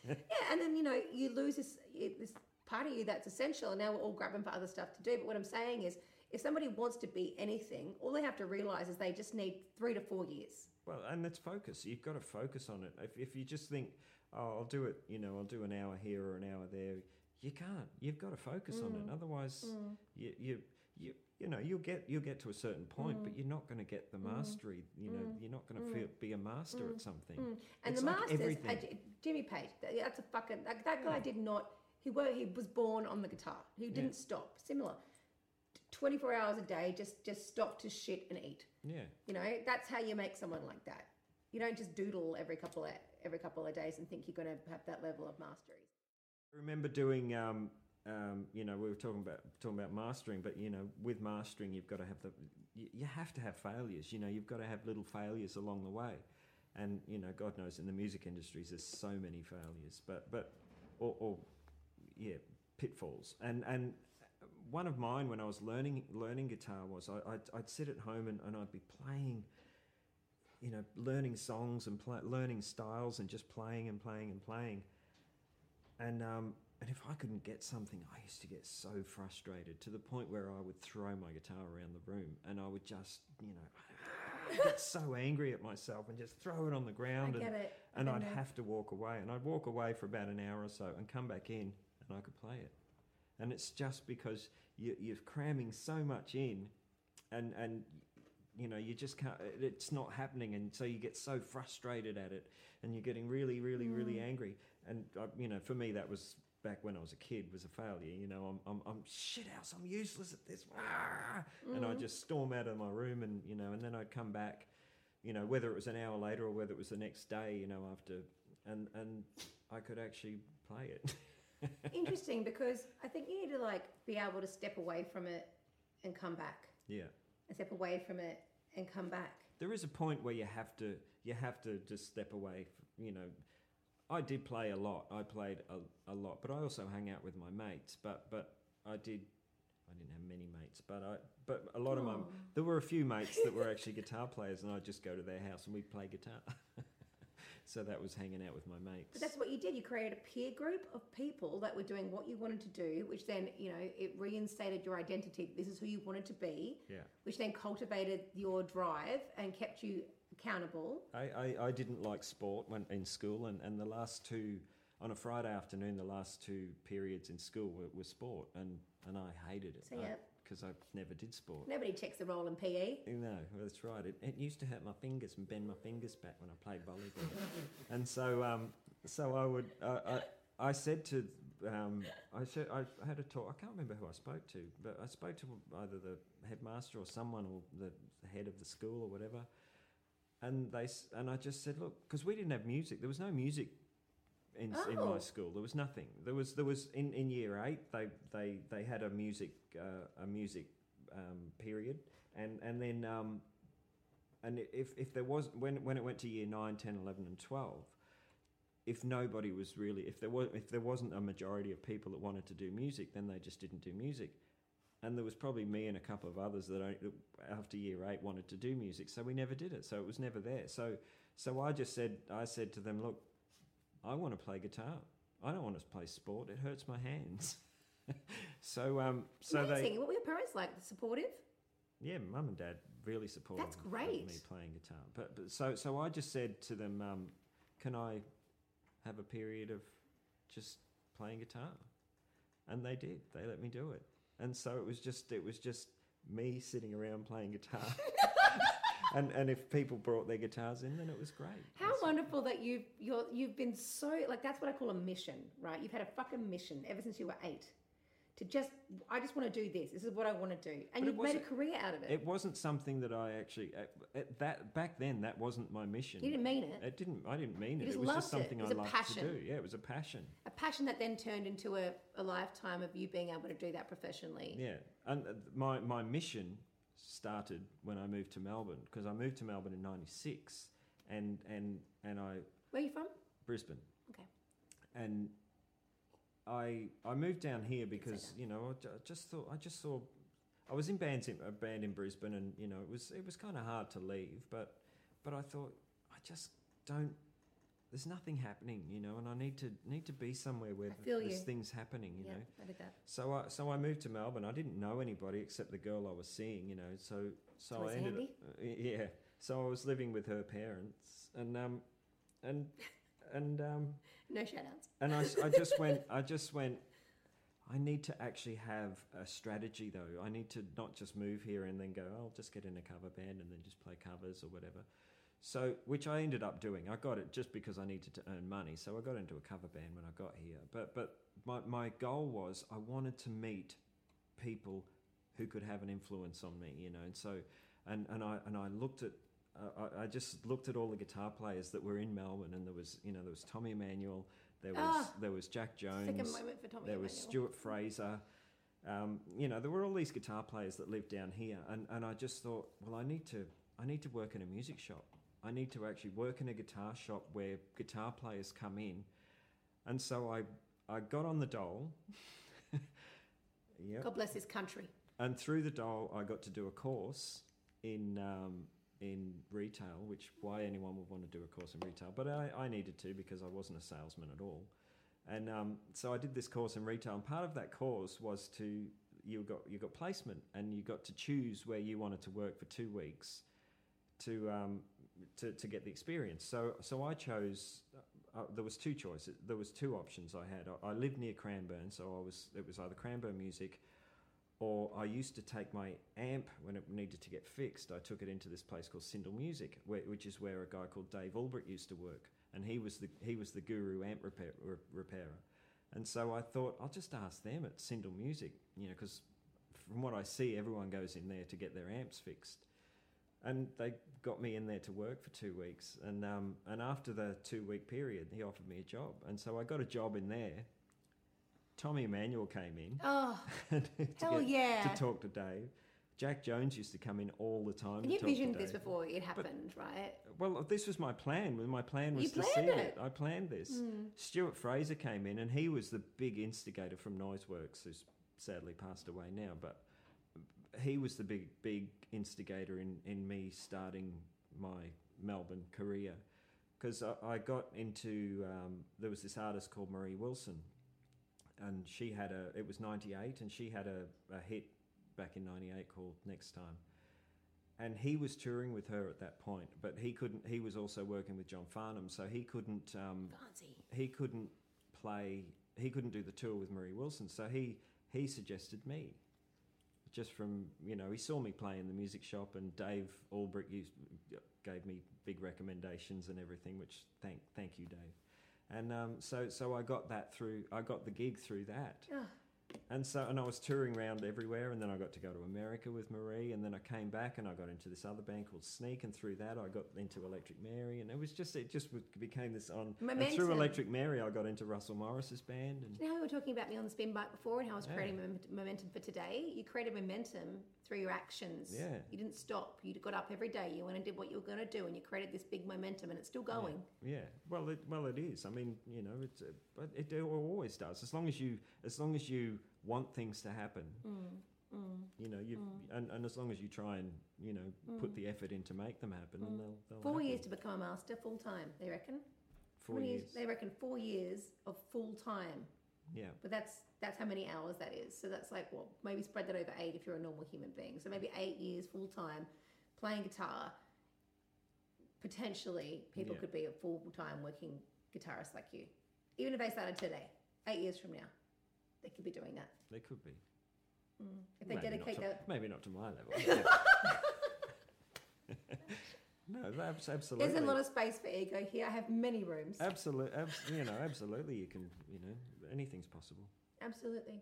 Yeah, and then you know you lose this this part of you that's essential, and now we're all grabbing for other stuff to do. But what I'm saying is, if somebody wants to be anything, all they have to realize is they just need three to four years. Well, and that's focus. You've got to focus on it. If, if you just think, oh, I'll do it, you know, I'll do an hour here or an hour there, you can't. You've got to focus on it. Mm. Otherwise, Mm. you, you, you, you know, you'll get you'll get to a certain point, but Mm. you're not going to get the Mm. mastery. You know, Mm. you're not going to Mm. feel, be a master Mm. at something. Mm. And It's the like masters, uh, Jimmy Page, that, that's a fucking that, that guy Yeah. did not. He were he was born on the guitar. He didn't stop. Similar, twenty four hours a day, just just stop to shit and eat. Yeah. You know, that's how you make someone like that. You don't just doodle every couple of every couple of days and think you're going to have that level of mastery. I remember doing, um, um, you know, we were talking about talking about mastering, but you know, with mastering, you've got to have the, you, you have to have failures. You know, you've got to have little failures along the way, and you know, God knows in the music industries, there's so many failures, but but or, or yeah, pitfalls. And and one of mine when I was learning learning guitar was I, I'd, I'd sit at home and, and I'd be playing. You know, learning songs and learning styles and just playing and playing and playing. And um, and if I couldn't get something, I used to get so frustrated to the point where I would throw my guitar around the room and I would just, you know, *sighs* get so angry at myself and just throw it on the I ground and, it. and I I'd know. have to walk away. And I'd walk away for about an hour or so and come back in and I could play it. And it's just because you, you're cramming so much in and, and you know, you just can't, it's not happening. And so you get so frustrated at it and you're getting really, really, really Mm. angry. And, uh, you know, for me, that was back when I was a kid, was a failure. You know, I'm, I'm, I'm shit house, I'm useless at this. Ah! And I'd Mm. just storm out of my room and, you know, and then I'd come back, you know, whether it was an hour later or whether it was the next day, you know, after, and, and I could actually play it. *laughs* Interesting because I think you need to like be able to step away from it and come back, yeah. and step away from it and come back. there is a point where you have to you have to just step away you know i did play a lot i played a, a lot but i also hung out with my mates but but i did i didn't have many mates but i but a lot of my oh. there were a few mates that were actually guitar players and i'd just go to their house and we'd play guitar *laughs* so that was hanging out with my mates But that's what you did. You created a peer group of people that were doing what you wanted to do, which then, you know, it reinstated your identity. This is who you wanted to be, yeah which then cultivated your drive and kept you accountable. I, I, I didn't like sport when in school, and, and the last two on a Friday afternoon, the last two periods in school were, were sport, and, and I hated it So, yeah. because I never did sport. Nobody checks the roll in PE. No, that's right. It, it used to hurt my fingers and bend my fingers back when I played volleyball, *laughs* and so um, so I would uh, I, I said to um, I said I had a talk. I can't remember who I spoke to, but I spoke to either the headmaster or someone or the head of the school or whatever, and they and I just said, look, because we didn't have music. There was no music. In, in Oh. my school, there was nothing. There was there was in, in year eight. They they they had a music uh, a music um, period, and and then um, and if if there was when when it went to year 9 10 11 and 12 if nobody was really if there was if there wasn't a majority of people that wanted to do music then they just didn't do music and there was probably me and a couple of others that I, after year 8 wanted to do music so we never did it so it was never there so so I just said I said to them look I want to play guitar I don't want to play sport it hurts my hands *laughs* so um so they Amazing. What were your parents like? Supportive? yeah, mum and dad really supportive. That's great. me playing guitar, but, but so so I just said to them, um, "Can I have a period of just playing guitar?" And they did. They let me do it, and so it was just it was just me sitting around playing guitar. *laughs* and and if people brought their guitars in, then it was great. How That's- wonderful that you've you're you've been so like that's what I call a mission, right? You've had a fucking mission ever since you were eight. To just I just want to do this. This is what I want to do. And you've made a career out of it. It wasn't something that I actually at, at that back then. That wasn't my mission. you didn't mean it. It didn't. I didn't mean You it. just It was just loved it. something It was I liked passion. to do. Yeah, it was a passion. A passion that then turned into a, a lifetime of you being able to do that professionally. Yeah, and uh, my my mission started when I moved to Melbourne because I moved to Melbourne in '96, and and and I Where are you from? Brisbane. Okay. And I I moved down here because you know I just thought I just saw I was in bands in, a band in Brisbane and you know it was it was kind of hard to leave but but I thought I just don't there's nothing happening you know and I need to need to be somewhere where there's things happening you yeah, know I that. so I so I moved to Melbourne. I didn't know anybody except the girl I was seeing, you know. So so I ended up, uh, *laughs* yeah. so I was living with her parents, and um, and and um, No shout outs. and I just went, *laughs* I just went. I need to actually have a strategy, though. I need to not just move here and then go. "Oh, I'll just get in a cover band and then just play covers or whatever. So, which I ended up doing. I got it just because I needed to earn money. So I got into a cover band when I got here. But but my my goal was I wanted to meet people who could have an influence on me, you know. And so, and and I and I looked at. Uh, I, I just looked at all the guitar players that were in Melbourne, and there was, you know, there was Tommy Emmanuel, there was Ah. there was Jack Jones, Second moment for Tommy. there was Stuart Fraser. Um, you know, there were all these guitar players that lived down here, and, and I just thought, well, I need to I need to work in a music shop. I need to actually work in a guitar shop where guitar players come in, and so I I got on the dole. *laughs* yep. God bless his country. And through the dole, I got to do a course in um, in retail, which why anyone would want to do a course in retail, but I, I needed to because I wasn't a salesman at all. And um, so I did this course in retail, and part of that course was to you got you got placement, and you got to choose where you wanted to work for two weeks to um, to, to get the experience. So so I chose. Uh, there was two choices. There was two options I had. I, I lived near Cranbourne, so I was it was either Cranbourne Music or I used to take my amp when it needed to get fixed. I took it into this place called Sindel Music, where, which is where a guy called Dave Ulbrich used to work, and he was the he was the guru amp repair, re- repairer. And so I thought I'll just ask them at Sindel Music, you know, because from what I see, everyone goes in there to get their amps fixed. And they got me in there to work for two weeks, and um, and after the two week period, he offered me a job, and so I got a job in there. Tommy Emmanuel came in. Oh, *laughs* to hell get- yeah. to talk to Dave. Jack Jones used to come in all the time. and to you talk to visioned this before it happened, right? Well, this was my plan. My plan was You to see it. it. I planned this. Hmm. Stuart Fraser came in, and he was the big instigator from Noiseworks, who's sadly passed away now. But he was the big, big instigator in, in me starting my Melbourne career. Because I, I got into, um, there was this artist called Marie Wilson, and she had a, it was 98, and she had a, a hit back in 98 called Next Time. And he was touring with her at that point, but he couldn't, he was also working with John Farnham, so he couldn't, um, Fancy. he couldn't play he couldn't do the tour with Marie Wilson so he he suggested me just from you know he saw me play in the music shop and Dave Ulbrich used, gave me big recommendations and everything which thank thank you Dave and um, so so I got that through I got the gig through that Oh, and so and I was touring around everywhere and then I got to go to America with Marie and then I came back and I got into this other band called Sneak and through that I got into Electric Mary and it was just it just became this on Momentum. and through Electric Mary I got into Russell Morris's band and You know we were talking about me on the spin bike before and how I was Yeah. creating momentum for today? You created momentum through your actions. Yeah. You didn't stop. You got up every day. You went and did what you were going to do, and you created this big momentum, and it's still going. yeah well it well it is I mean you know it's uh, but it always does as long as you as long as you want things to happen mm, mm. you know you mm. and, and as long as you try and you know put the effort in to make them happen and they'll, they'll Four happen. years to become a master full time, they reckon. Four many years They reckon four years of full time. Yeah But that's that's how many hours that is. So that's like what maybe spread that over eight if you're a normal human being. So maybe eight years full time playing guitar. Potentially, people Yeah. could be a full time working guitarist like you, even if they started today. Eight years from now, they could be doing that they could be mm. if they maybe dedicate not their. to, maybe not to my level *laughs* *laughs* no that's absolutely There's a lot of space for ego here. I have many rooms. Absolutely, abs- you know, absolutely. You can, you know, anything's possible. Absolutely.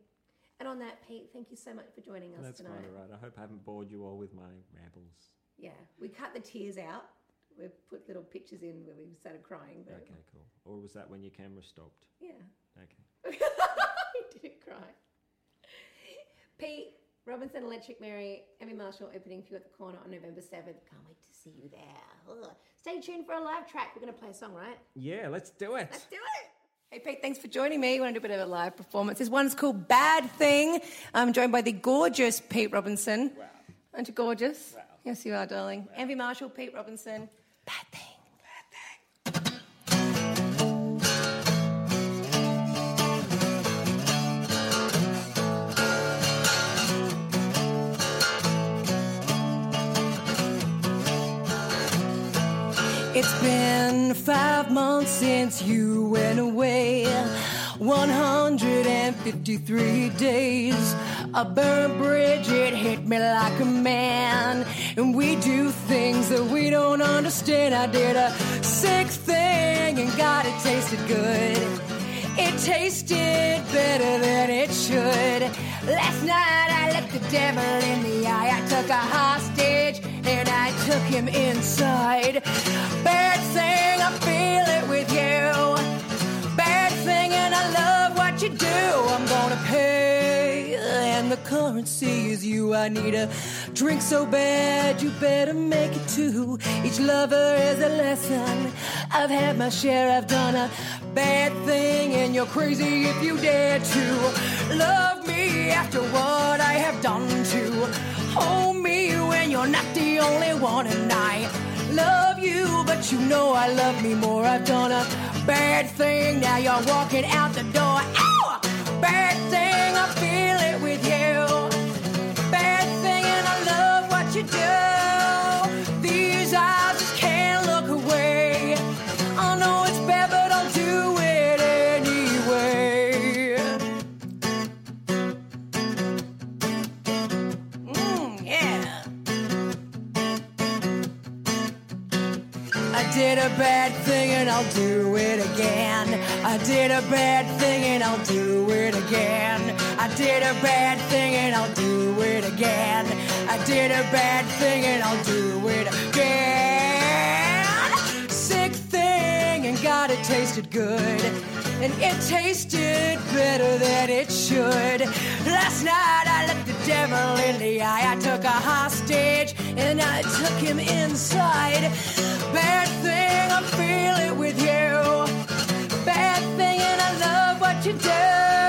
And on that, Pete, thank you so much for joining us That's tonight. quite all right. I hope I haven't bored you all with my rambles. Yeah, we cut the tears out. We've put little pictures in where we started crying. But Okay, cool. Or was that when your camera stopped? Yeah. Okay. *laughs* he didn't cry. Pete Robinson Electric Mary, Envy Marshall opening for you at the corner on November 7th. Can't wait to see you there. Ugh. Stay tuned for a live track. We're going to play a song, right? Yeah, let's do it. Let's do it. Hey Pete, thanks for joining me. We want to do a bit of a live performance. This one's called Bad Thing. I'm joined by the gorgeous Pete Robinson. Wow. Aren't you gorgeous? Wow. Yes, you are, darling. Envy Marshall, Pete Robinson. Bad Thing. It's been five months since you went away. 153 days. A burnt bridge, it hit me like a man. And we do things that we don't understand. I did a sick thing and God, it tasted good. It tasted better than it should. Last night I looked the devil in the eye. I took a hostage and I took him inside. Bad thing, I feel it with you. Bad thing, and I love what you do. I'm gonna pay, and the currency is you. I need a drink so bad, you better make it two. Each lover is a lesson. I've had my share, I've done a bad thing, and you're crazy if you dare to love me after what I have done to hold when you're not the only one, and I love you, but you know I love me more. I've done a bad thing, now you're walking out the door. Ow! Bad thing, I feel it with you. Did a bad thing and I'll do it again. I did a bad thing and I'll do it again. I did a bad thing and I'll do it again. I did a bad thing and I'll do it again. Sick thing and God, it tasted good. And it tasted better than it should. Last night I looked the devil in the eye. I took a hostage and I took him inside. Bad thing, I feel it with you. Bad thing, and I love what you do.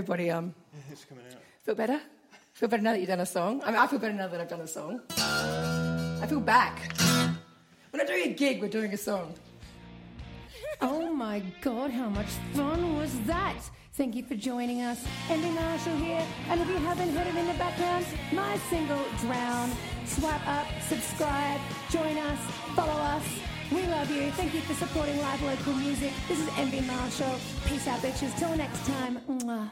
Everybody. Um, Yeah, thanks for coming out. feel better? Feel better now that you've done a song? I mean, I feel better now that I've done a song. I feel back. We're not doing a gig, we're doing a song. Oh my god, how much fun was that? Thank you for joining us. Envy Marshall here. And if you haven't heard it in the background, my single Drown. Swipe up, subscribe, join us, follow us. We love you. Thank you for supporting live local music. This is Envy Marshall. Peace out, bitches. Till next time. Mwah.